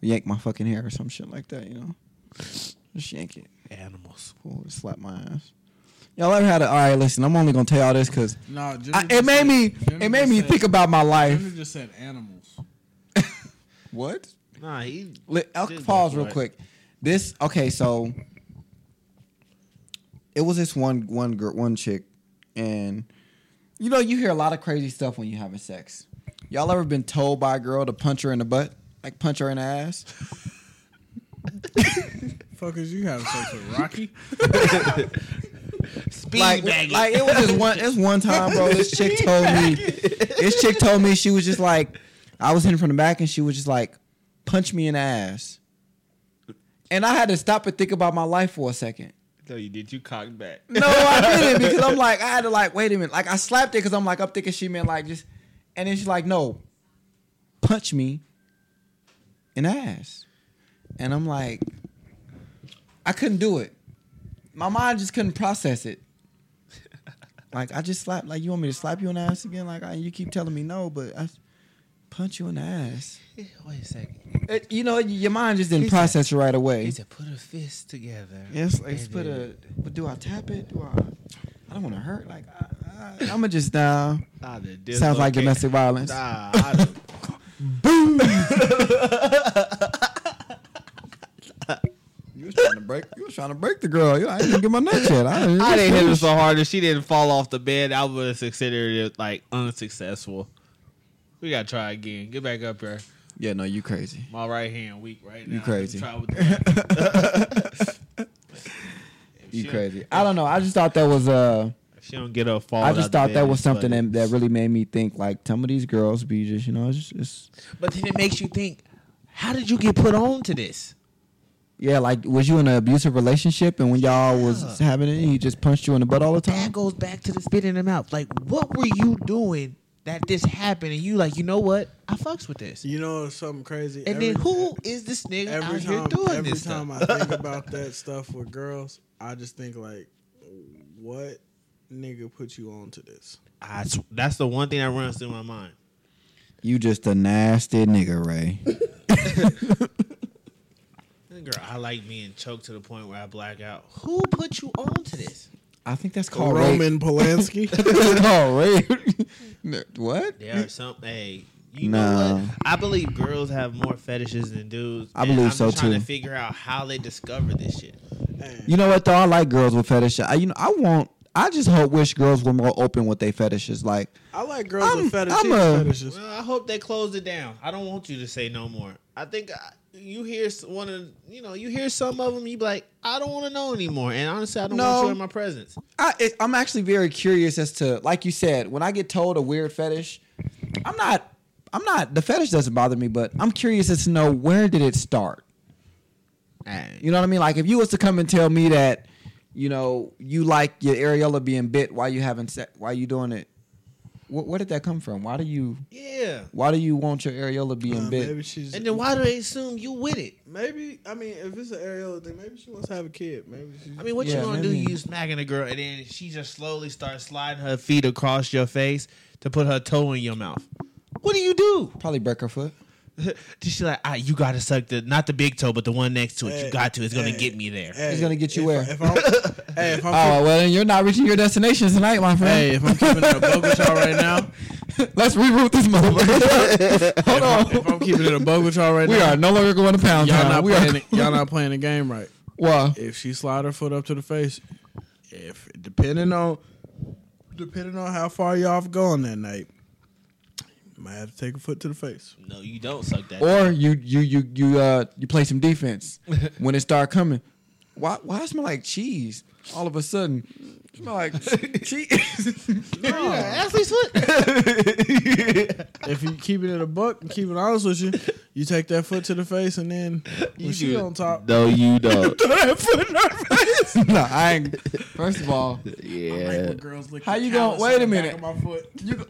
yank my fucking hair or some shit like that, you know, just yank it, Animals. pull it, slap my ass. Y'all ever had a? All right, listen, I'm only gonna tell y'all this because No, it made me, it made me think about my life. Jenner just said animals. What? Nah, he. Li- I'll pause real for it. quick. This okay, so it was this one one girl, one chick, and you know you hear a lot of crazy stuff when you having sex. Y'all ever been told by a girl to punch her in the butt, like punch her in the ass? Fuckers, you having sex with Rocky? Speed like, bagging. like it was just one. It's one time, bro. This chick told me. This chick told me she was just like, I was hitting from the back, and she was just like, punch me in the ass. And I had to stop and think about my life for a second. No, you did. You cocked back. No, I didn't because I'm like, I had to like, wait a minute. Like I slapped it because I'm like, I'm thinking she meant like just And then she's like, no, punch me in the ass. And I'm like, I couldn't do it. My mind just couldn't process it. like I just slapped. Like you want me to slap you in the ass again? Like I, you keep telling me no, but I punch you in the ass. Wait a second. It- you know, your mind just didn't He said- process it right away. He said, "Put a fist together." Yes, like put a. But do I tap it? Do I? I don't want to hurt. Like I, I, I'm gonna just uh, Nah, the sounds like domestic violence. Nah, I don't- You was trying to break. You was trying to break the girl. You, I didn't get my nuts yet. I didn't, I didn't hit her so hard that she didn't fall off the bed. I would have considered it like unsuccessful. We gotta try again. Get back up here. Yeah, no, you crazy. My right hand weak right now. You crazy. Try with the You crazy. I don't know. I just thought that was uh. If She don't get up. Fall. I just thought that was something that, that really made me think like some of these girls be just you know it's, just, it's But then it makes you think. How did you get put on to this? yeah like was you in an abusive relationship and when y'all was having it he just punched you in the butt all the time? That goes back to the spit in the mouth. Like, what were you doing that this happened? And you like, you know what? I fucks with this. You know something crazy? And Every- then who is this nigga every out time, here doing every this time stuff? I think about that stuff with girls, I just think like, what nigga put you on to this? I sw- that's the one thing that runs through my mind. you just a nasty nigga ray Girl, I like being choked to the point where I black out. Who put you on to this? I think that's called rape. Roman Polanski. That's called rape. what There are some. Hey, you No. know what? I believe girls have more fetishes than dudes. I believe I'm so, just trying too. to figure out how they discover this shit. You know what though? I like girls with fetishes. I, you know, I want. I just hope wish girls were more open with their fetishes. Like, I like girls I'm- with fetish, I'm a- fetishes. Well, I hope they close it down. I don't want you to say no more. I think uh, you hear one of you know you hear some of them. You be like, I don't want to know anymore. And honestly, I don't No. want you in my presence. I, it, I'm actually very curious as to, like you said, when I get told a weird fetish, I'm not. I'm not. The fetish doesn't bother me, but I'm curious as to know where did it start. You know what I mean? Like if you was to come and tell me that, you know, you like your areola being bit while you having sex, why you doing it? Wh- where did that come from? Why do you? Yeah. Why do you want your areola being Uh, bit? maybe she's And then why do they assume you with it? Maybe I mean if it's an areola thing, maybe she wants to have a kid. Maybe she. I mean, what Yeah, you gonna do? maybe. You smacking a girl, and then she just slowly starts sliding her feet across your face to put her toe in your mouth. What do you do? Probably break her foot. She's like, ah, you gotta suck the not the big toe, but the one next to it. Hey, you got to. It's gonna hey, get me there. Hey, He's gonna get you if, where? If I'm, hey, if I'm, Oh well, then you're not reaching your destination tonight, my friend. hey, if I'm keeping it a bug with y'all right now, Let's reroute this motherfucker. Hold on. if I'm keeping it a bug with y'all right We now, we are no longer going to pound y'all town. not we playing. are. it, y'all not playing the game right. Why? If she slide her foot up to the face, if depending on depending on how far y'all have gone that night, you might have to take a foot to the face. No, you don't suck that. Or you you you you uh you play some defense when it start coming. Why why it smell like cheese all of a sudden? It smell like cheese. Ashley's foot. If you keep it in a buck and keep it honest with you, you take that foot to the face and then when she on top, No, you don't. throw that foot in her face. no, I ain't. First of all, yeah, When girls lick How you gonna- wait a minute. My foot. you, go-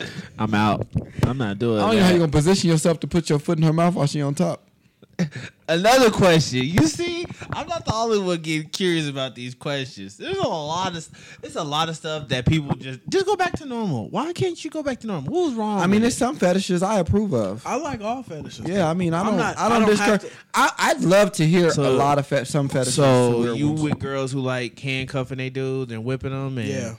I'm out. I'm not doing. I don't that. know how you gonna position yourself to put your foot in her mouth while she on top. Another question. You see, I'm not the only one getting curious about these questions. There's a lot of there's a lot of stuff that people just just go back to normal. Why can't you go back to normal? What was wrong? I mean, there's it? some fetishes I approve of. I like all fetishes. Yeah, I mean, I don't, not- I I don't, don't discourage. to- I, I'd love to hear So- a lot of fe- some fetishes. so you ones. with girls who like handcuffing they dudes and whipping them and Yeah.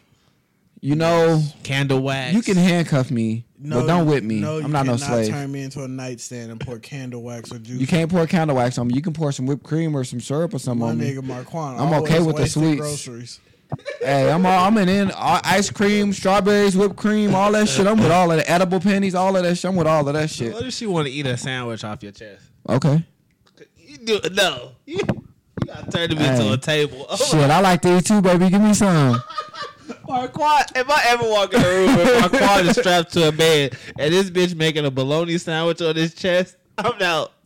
You know, candle wax. you can handcuff me, but don't whip me. No, I'm not no cannot slave. Turn me into a nightstand and pour candle wax or juice. You can't pour candle wax on me. You can pour some whipped cream or some syrup or something My on me. nigga Marquand. I'm okay with the wasting sweets. Groceries. Hey, I'm all, I'm in, in all, ice cream, strawberries, whipped cream, all that shit. I'm with all of the edible pennies, all of that shit. I'm with all of that shit. What if she want to eat a sandwich off your chest? Okay. You do no. You, you gotta turn them into a table. Oh Shit, I like to eat too, baby. Give me some. Marquand, if I ever walk in a room and Marquand is strapped to a bed and this bitch making a bologna sandwich on his chest, I'm out.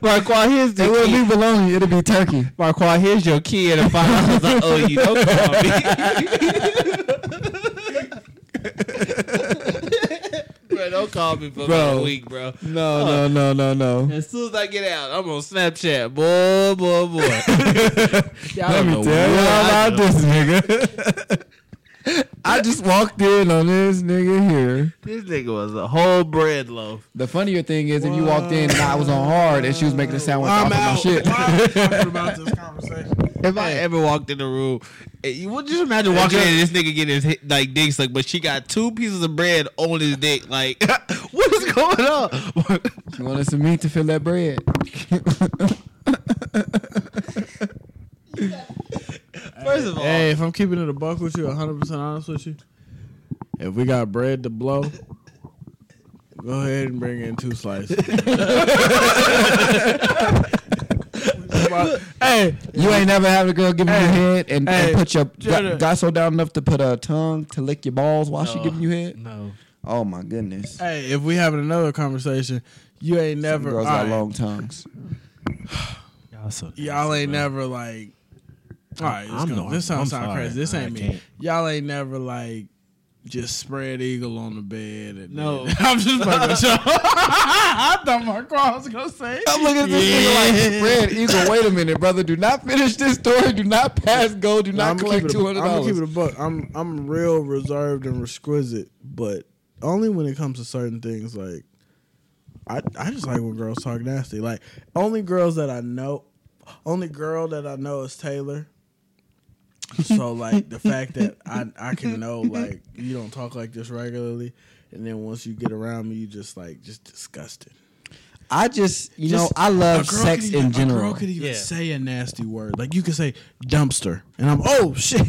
Marquand, here's the It won't key. be bologna. It'll be turkey. Marquand, here's your key and the five dollars I owe you. Don't call me. call me for Bro. about a week, bro. No, no, no, no, no. As soon as I get out, I'm on Snapchat. Boy, boy, boy. Let me tell y'all about this nigga. I just walked in on this nigga here. This nigga was a whole bread loaf. The funnier thing is, if you walked in and I was on hard and she was making a sandwich off I'm of my out. shit. Why are we talking about this conversation? If I ever walked in the room, eh, you would just imagine walking in and this nigga getting his hit, like dick sucked, but she got two pieces of bread on his dick. Like, what is going on? You wanted some meat to fill that bread. First of all, Hey, if I'm keeping it a buck with you, 100 percent honest with you, if we got bread to blow, go ahead and bring in two slices. hey, You ain't never had a girl give you Hey, your head and, hey, and put your Jenna. got, got so down enough to put a tongue to lick your balls while she giving you head. no. Oh my goodness. hey, if we having another conversation, you ain't Some never. girls got right, long tongues. Y'all, so Y'all ain't never like. All right, this, I'm gonna- no- this sounds sound crazy. This ain't me. Y'all ain't never like just spread eagle on the bed. And No. then- I'm just making sure. I thought my car was gonna say. I'm looking at this nigga like spread eagle. Wait a minute, brother. Do not finish this story. Do not pass go. Do not I'm collect keep it. a- hundred I'm gonna keep it a book. I'm I'm real reserved and exquisite, but only when it comes to certain things. Like I I just like when girls talk nasty. Like only girls that I know, only girl that I know is Taylor. So like the fact that I I can know like you don't talk like this regularly, and then once you get around me, you just like just disgusted. I just, you Just- know, I love sex could even- in A girl general. could even Yeah. say a nasty word. Like you could say dumpster, and I'm oh shit,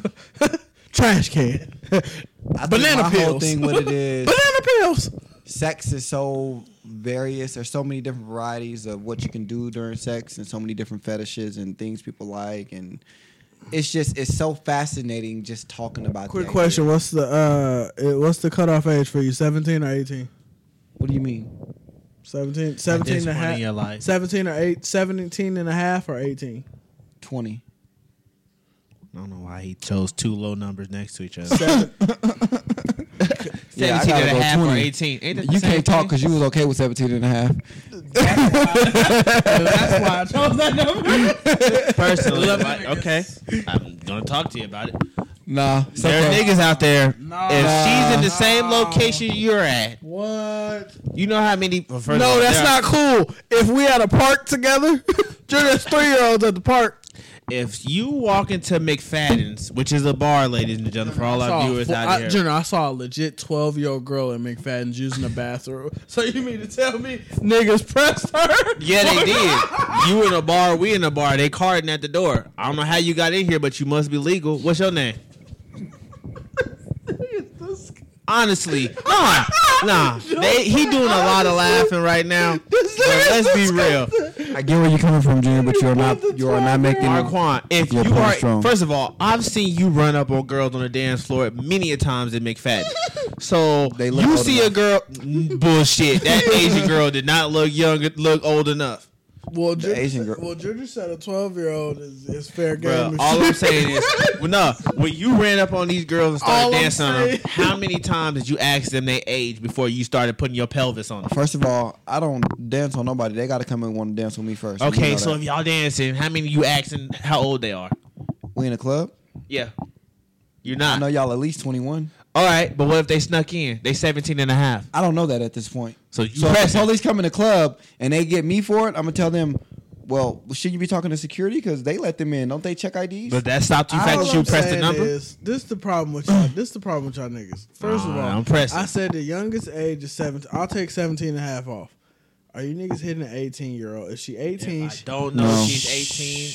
trash can, I think banana my pills. whole thing, what it is, banana pills. sex is so various. There's so many different varieties of what you can do during sex, and so many different fetishes and things people like, and it's just it's so fascinating just talking about. Quick that. question: What's the uh, what's the cutoff age for you? Seventeen or eighteen? What do you mean? 17, 17 and a point in half. your life. 17 or 8, 17 and a half or 18? Twenty. I don't know why he chose two low numbers next to each other. Seven, Yeah, 17 gotta and a go half or 18. Ain't that the You can't talk because you was okay with 17 and a half. that's why I chose that number. Personally, Eleven like, okay, I'm gonna talk to you about it. Nah. it's There are okay. niggas out there. Nah. if she's in the same Nah. location you're at, What? you know how many. well, first of all, No, that's not cool. If we at a park together, there's three year olds at the park. If you walk into McFadden's, which is a bar, ladies and gentlemen, for all our a viewers out I, here. Junior, I saw a legit 12 year old girl in McFadden's using the bathroom. So you mean to tell me niggas pressed her? Yeah, they did. You in a bar, we in a bar. They carding at the door. I don't know how you got in here, but you must be legal. What's your name? Honestly, nah, nah. They, he doing a lot of laughing right now. But let's be real, I get where you're coming from, Junior, but you're not. You are not making. Marquand. If Your you point are, strong. first of all, I've seen you run up on girls on the dance floor many a times at McFadden. So They look you old see a enough. girl, mm, bullshit. That Asian girl did not look young, look old enough. Well, Junior, Asian said- girl- well, Junior said a 12 year old is, is fair game. Bro, all I'm saying is, well, no, when you ran up on these girls and started All I'm dancing on them, saying- how many times did you ask them their age before you started putting your pelvis on them? First of all, I don't dance on nobody. They got to come and want to dance with me first. You Okay, know so that. if y'all dancing, how many you asking how old they are? we in a club, Yeah. You're not? I not. know y'all at least 21. All right, but what if they snuck in? They 17 and a half. I don't know that at this point. So you So if the pressing. police come in the club and they get me for it, I'm gonna tell them, well, shouldn't you be talking to security because they let them in? Don't they check IDs? But that stopped you All fact that you I'm pressed the saying number? Is, this the problem with y'all. this the problem with y'all niggas. First of Nah, all, I'm pressing. I said the youngest age is 17. I'll take 17 and a half off. Are you niggas hitting an 18 year old? Is she 18, I she- don't know No. if she's 18.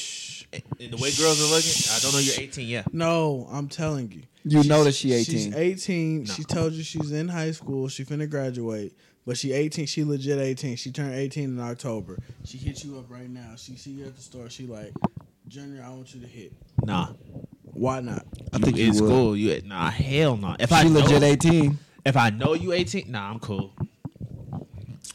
And the way girls are looking, I don't know you're 18 yet. no, I'm telling you. You know that she 18. She's 18. No. She told you she's in high school. She finna graduate. But she 18. She legit 18. She turned 18 in October. She hit you up right now. She see you at the store. She like, Junior, I want you to hit. Nah. Why not? I think you you in would. You nah, hell no. If I She know, legit 18. if I know you 18, nah, I'm cool.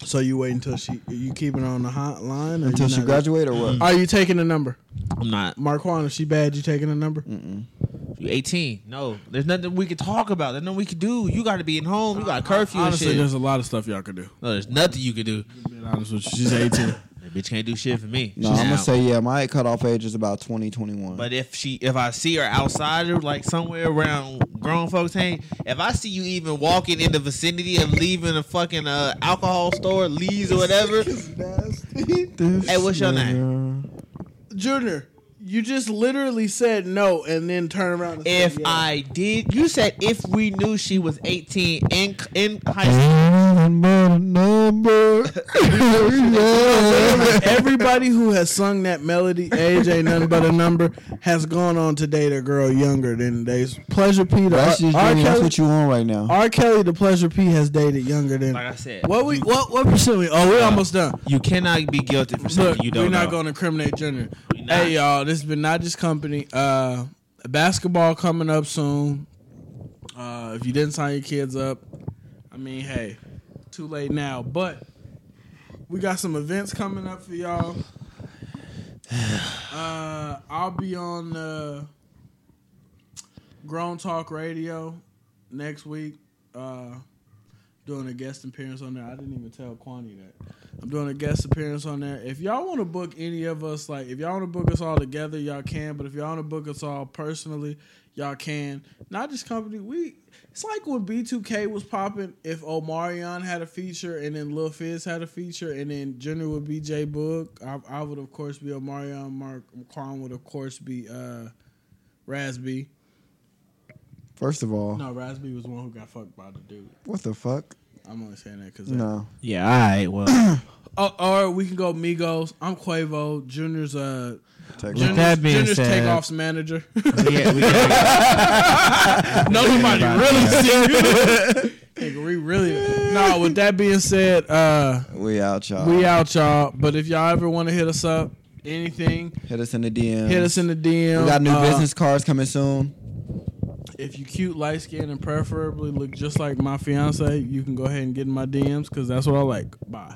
So you wait until she you keeping her on the hotline or Until you she not- graduate or what? Are you taking the number? I'm not. Marquand, if she bad, you taking a number? You 18. No, there's nothing we can talk about. There's nothing we can do. You got to be in home. You got curfew Honestly, and shit. there's a lot of stuff y'all could do. No, there's nothing you can do. Being honest with you, she's 18. That bitch can't do shit for me. No, She's I'm gonna out. say yeah. My cutoff age is about 20, 21. But if she, if I see her outside or like somewhere around grown folks hang, if I see you even walking in the vicinity of leaving a fucking uh, alcohol store, Lee's or whatever, hey, what's your name? Junior, you just literally said no and then turn around. And If said, yeah. I did, you said if we knew she was 18 in in high school. number. Everybody who has sung that melody, age ain't nothing but a number, has gone on to date a girl younger than they. Pleasure P, the That's just R, R. Junior, that's what you on right now. R. Kelly, the Pleasure P has dated younger than. Like I said, what we what what percent we? Oh, we're uh, almost done. you cannot be guilty for something Look, you don't we're not know. going to incriminate Junior. Hey y'all, this has been not just company. Uh, basketball coming up soon. Uh, if you didn't sign your kids up, I mean, hey, too late now. But we got some events coming up for y'all. Uh, I'll be on uh, Grown Talk Radio next week. Uh, doing a guest appearance on there. I didn't even tell Kwani that. I'm doing a guest appearance on there. If y'all want to book any of us, like if y'all want to book us all together, y'all can. But if y'all want to book us all personally, y'all can. Not just company. We it's like when B2K was popping. If Omarion had a feature and then Lil Fizz had a feature and then Junior would be J-Boog, I, I would of course be Omarion. Mark Quan would of course be uh, Raz-B. First of all, No, Raz-B was the one who got fucked by the dude. what the fuck? I'm only saying that because No. Yeah, all right. Well, Oh, or we can go Migos. I'm Quavo. Junior's uh Take Junior's, off. that being Junior's said- takeoff's manager. yeah, we got, Nobody really see Nigga, we really no. With that being said, uh, We out, y'all. we out, y'all. But if y'all ever want to hit us up, anything, Hit us in the DM. hit us in the DM. We got new Uh, business cards coming soon. If you cute, light skinned and preferably look just like my fiance, you can go ahead and get in my DMs because that's what I like. Bye.